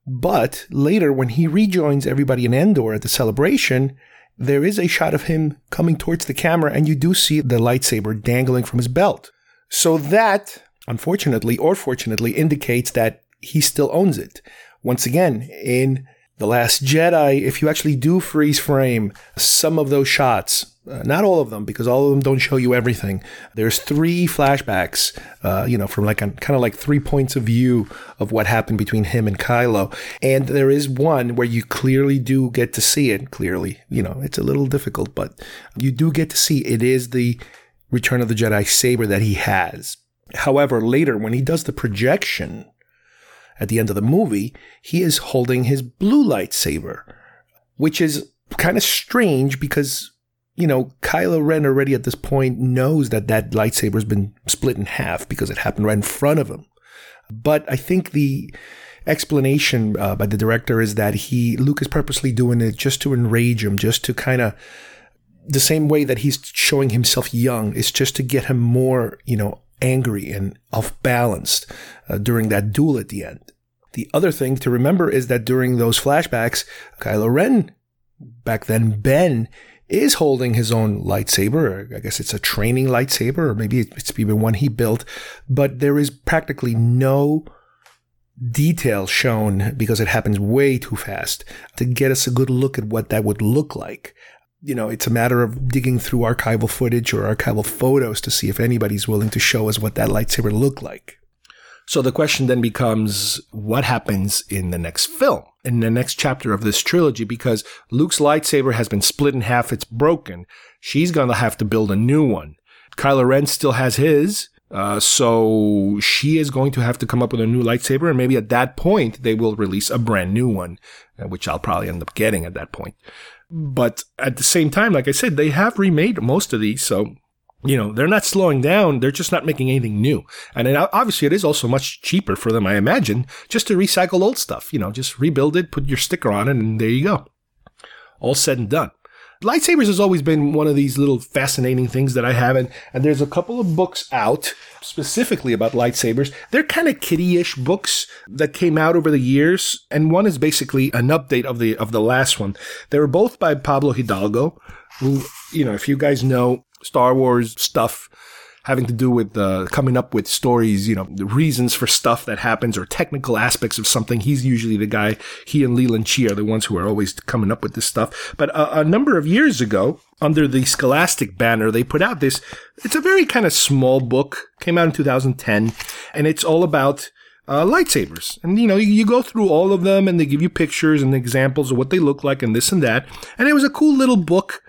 But later, when he rejoins everybody in Endor at the celebration, there is a shot of him coming towards the camera, and you do see the lightsaber dangling from his belt. So that, unfortunately or fortunately, indicates that he still owns it. Once again, in The Last Jedi, if you actually do freeze frame some of those shots, uh, not all of them, because all of them don't show you everything. There's three flashbacks, uh, you know, from like kind of like three points of view of what happened between him and Kylo. And there is one where you clearly do get to see it. Clearly, you know, it's a little difficult, but you do get to see it is the Return of the Jedi saber that he has. However, later when he does the projection at the end of the movie, he is holding his blue lightsaber, which is kind of strange because you know, Kylo Ren already at this point knows that that lightsaber's been split in half because it happened right in front of him. But I think the explanation uh, by the director is that he Luke is purposely doing it just to enrage him, just to kind of the same way that he's showing himself young is just to get him more, you know, angry and off balanced uh, during that duel at the end. The other thing to remember is that during those flashbacks, Kylo Ren, back then Ben, is holding his own lightsaber. I guess it's a training lightsaber, or maybe it's even one he built, but there is practically no detail shown because it happens way too fast to get us a good look at what that would look like. You know, it's a matter of digging through archival footage or archival photos to see if anybody's willing to show us what that lightsaber looked like. So the question then becomes what happens in the next film, in the next chapter of this trilogy? Because Luke's lightsaber has been split in half, it's broken. She's going to have to build a new one. Kylo Ren still has his. Uh, so she is going to have to come up with a new lightsaber, and maybe at that point they will release a brand new one, uh, which I'll probably end up getting at that point. But at the same time, like I said, they have remade most of these, so you know, they're not slowing down. They're just not making anything new. And it, obviously it is also much cheaper for them, I imagine, just to recycle old stuff. You know, just rebuild it, put your sticker on it, and there you go. All said and done. Lightsabers has always been one of these little fascinating things that I have. And, and there's a couple of books out specifically about lightsabers. They're kind of kiddie-ish books that came out over the years. And one is basically an update of the, of the last one. They were both by Pablo Hidalgo, who, you know, if you guys know, Star Wars stuff having to do with uh, coming up with stories, you know, the reasons for stuff that happens or technical aspects of something. He's usually the guy, he and Leland Chee are the ones who are always coming up with this stuff. But uh, a number of years ago, under the Scholastic banner, they put out this, it's a very kind of small book, came out in 2010, and it's all about uh, lightsabers. And, you know, you, you, go through all of them and they give you pictures and examples of what they look like and this and that. And it was a cool little book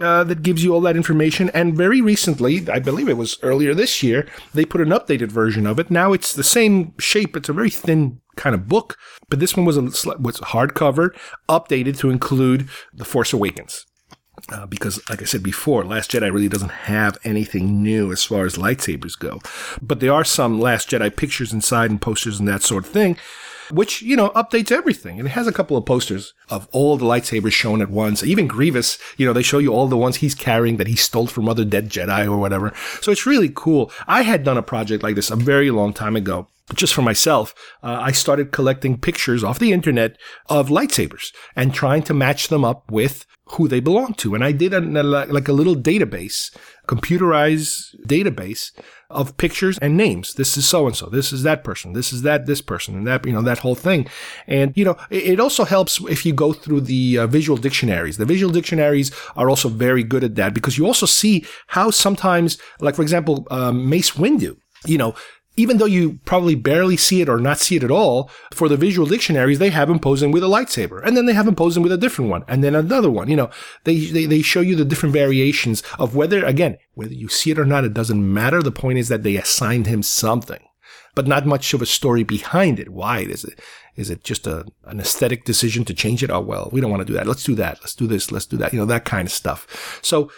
uh, that gives you all that information. And very recently, I believe it was earlier this year, they put an updated version of it. Now it's the same shape. It's a very thin kind of book, but this one was a, was hardcover, updated to include The Force Awakens. Uh, because, like I said before, Last Jedi really doesn't have anything new as far as lightsabers go. But there are some Last Jedi pictures inside and posters and that sort of thing which, you know, updates everything. And it has a couple of posters of all the lightsabers shown at once. Even Grievous, you know, they show you all the ones he's carrying that he stole from other dead Jedi or whatever. So it's really cool. I had done a project like this a very long time ago just for myself, uh, I started collecting pictures off the internet of lightsabers and trying to match them up with who they belong to. And I did a, like a little database, computerized database of pictures and names. This is so and so. This is that person. This is that this person, and that you know that whole thing. And you know it, also helps if you go through the uh, visual dictionaries. The visual dictionaries are also very good at that because you also see how sometimes, like for example, um, Mace Windu. You know, even though you probably barely see it or not see it at all, for the visual dictionaries, they have him posing with a lightsaber. And then they have him posing with a different one. And then another one. You know, they, they, they show you the different variations of whether, again, whether you see it or not, it doesn't matter. The point is that they assigned him something, but not much of a story behind it. Why is it? Is it just a, an aesthetic decision to change it? Oh, well, we don't want to do that. Let's do that. Let's do this. Let's do that. You know, that kind of stuff. So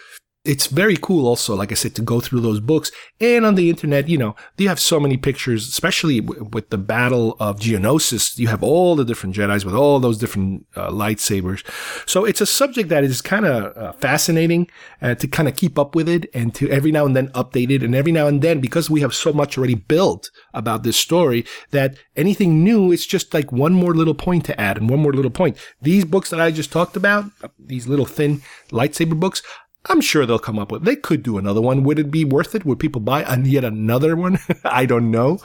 it's very cool also, like I said, to go through those books. And on the internet, you know, you have so many pictures, especially w- with the Battle of Geonosis. You have all the different Jedi's with all those different uh, lightsabers. So it's a subject that is kind of uh, fascinating uh, to kind of keep up with it and to every now and then update it. And every now and then, because we have so much already built about this story, that anything new, it's just like one more little point to add and one more little point. These books that I just talked about, these little thin lightsaber books, I'm sure they'll come up with. They could do another one. Would it be worth it? Would people buy and yet another one? I don't know,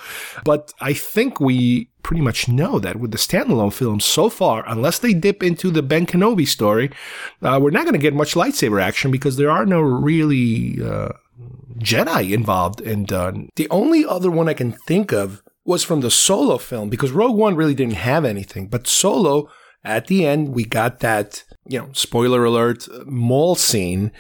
but I think we pretty much know that with the standalone films so far, unless they dip into the Ben Kenobi story, uh, we're not going to get much lightsaber action because there are no really uh, Jedi involved. And uh, the only other one I can think of was from the Solo film because Rogue One really didn't have anything, but Solo at the end we got that you know, spoiler alert, Maul scene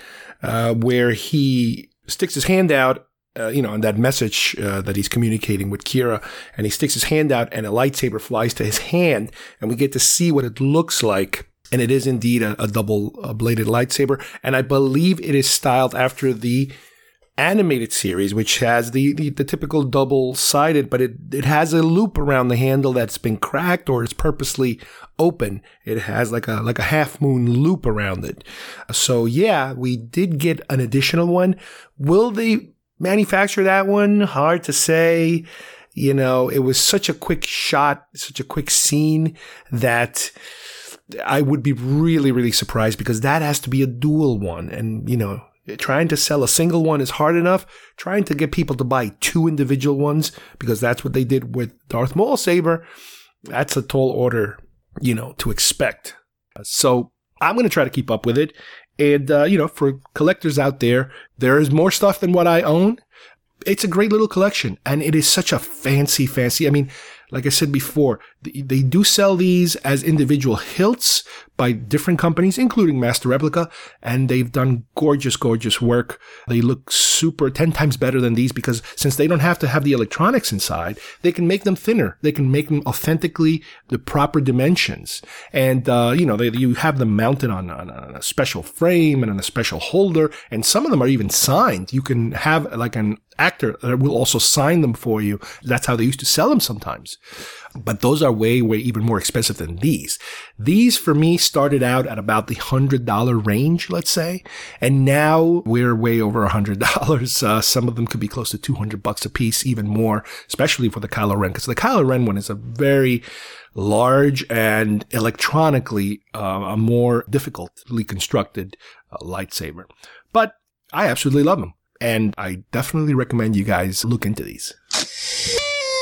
uh, where he sticks his hand out, uh, you know, and that message uh, that he's communicating with Qi'ra, and he sticks his hand out, and a lightsaber flies to his hand, and we get to see what it looks like. And it is indeed a, a double bladed lightsaber. And I believe it is styled after the animated series, which has the, the, the typical double sided, but it, it has a loop around the handle that's been cracked or is purposely open. It has like a, like a half moon loop around it. So yeah, we did get an additional one. Will they manufacture that one? Hard to say. You know, it was such a quick shot, such a quick scene that I would be really, really surprised because that has to be a dual one. And, you know, Trying to sell a single one is hard enough. Trying to get people to buy two individual ones, because that's what they did with Darth Maul Saber, that's a tall order, you know, to expect. So I'm going to try to keep up with it. And, uh, you know, for collectors out there, there is more stuff than what I own. It's a great little collection and it is such a fancy, fancy. I mean, like I said before, they do sell these as individual hilts by different companies, including Master Replica, and they've done gorgeous, gorgeous work. They look super 10 times better than these because since they don't have to have the electronics inside, they can make them thinner. They can make them authentically the proper dimensions. And, uh, you know, they, you have them mounted on, on, on a special frame and on a special holder. And some of them are even signed. You can have like an actor that will also sign them for you. That's how they used to sell them sometimes. But those are way, way even more expensive than these. These for me started out at about the hundred dollar range, let's say. And now we're way over a hundred dollars. Uh, some of them could be close to 200 bucks a piece, even more, especially for the Kylo Ren. Cause the Kylo Ren one is a very, large and electronically uh, a more difficultly constructed uh, lightsaber. But I absolutely love them. and I definitely recommend you guys look into these.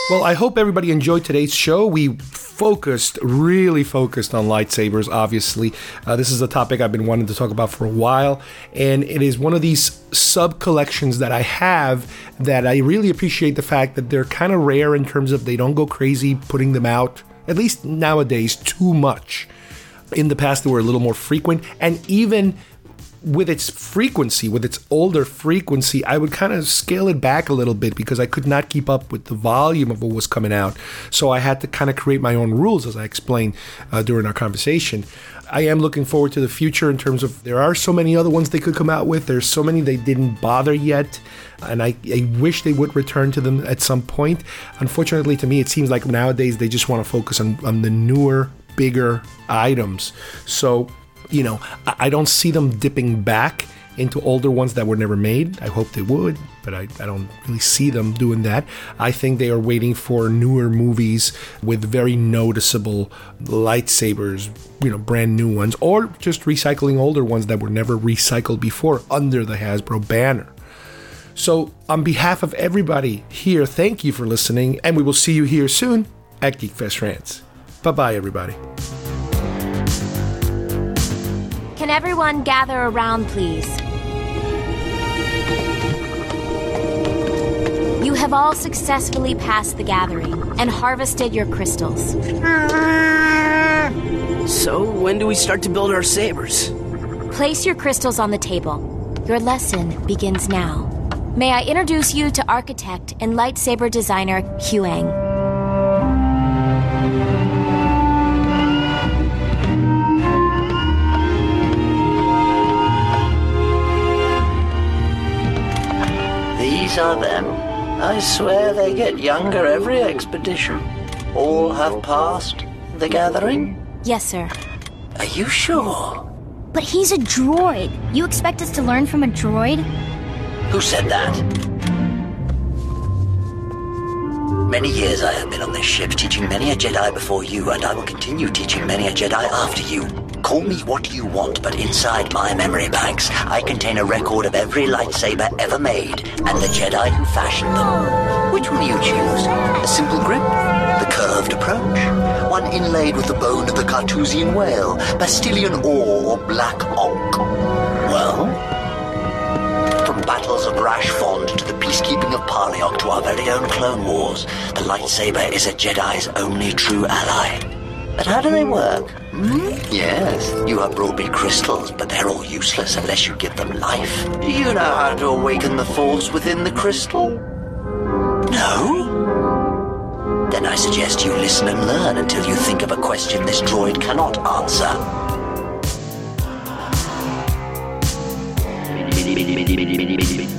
Well, I hope everybody enjoyed today's show. We focused, really focused on lightsabers, obviously. Uh, this is a topic I've been wanting to talk about for a while, and it is one of these sub collections that I have that I really appreciate the fact that they're kind of rare in terms of they don't go crazy putting them out, at least nowadays, too much. In the past, they were a little more frequent, and even with its frequency, with its older frequency, I would kind of scale it back a little bit because I could not keep up with the volume of what was coming out. So I had to kind of create my own rules, as I explained uh, during our conversation. I am looking forward to the future in terms of there are so many other ones they could come out with. There's so many they didn't bother yet, and I, I wish they would return to them at some point. Unfortunately, to me, it seems like nowadays they just want to focus on, on the newer, bigger items. So you know, I, don't see them dipping back into older ones that were never made. I hope they would, but I, I don't really see them doing that. I think they are waiting for newer movies with very noticeable lightsabers, you know, brand new ones, or just recycling older ones that were never recycled before under the Hasbro banner. So, on behalf of everybody here, thank you for listening, and we will see you here soon at GeekFest Rants. Bye bye, everybody. Can everyone gather around, please? You have all successfully passed the gathering and harvested your crystals. So, when do we start to build our sabers? Place your crystals on the table. Your lesson begins now. May I introduce you to architect and lightsaber designer Huyang. Are them. I swear they get younger every expedition. All have passed the gathering? Yes, sir. Are you sure? But he's a droid. You expect us to learn from a droid? Who said that? Many years I have been on this ship, teaching many a Jedi before you, and I will continue teaching many a Jedi after you. Call me what you want, but inside my memory banks, I contain a record of every lightsaber ever made and the Jedi who fashioned them. Which will you choose? A simple grip? The curved approach? One inlaid with the bone of the Carthusian whale, Bastilian ore, or black oak? Well, from battles of Rash Fond to the peacekeeping of Parliok to our very own Clone Wars, the lightsaber is a Jedi's only true ally. But how do they work? Hmm? Yes, you have brought me crystals, but they're all useless unless you give them life. Do you know how to awaken the force within the crystal? No? Then I suggest you listen and learn until you think of a question this droid cannot answer.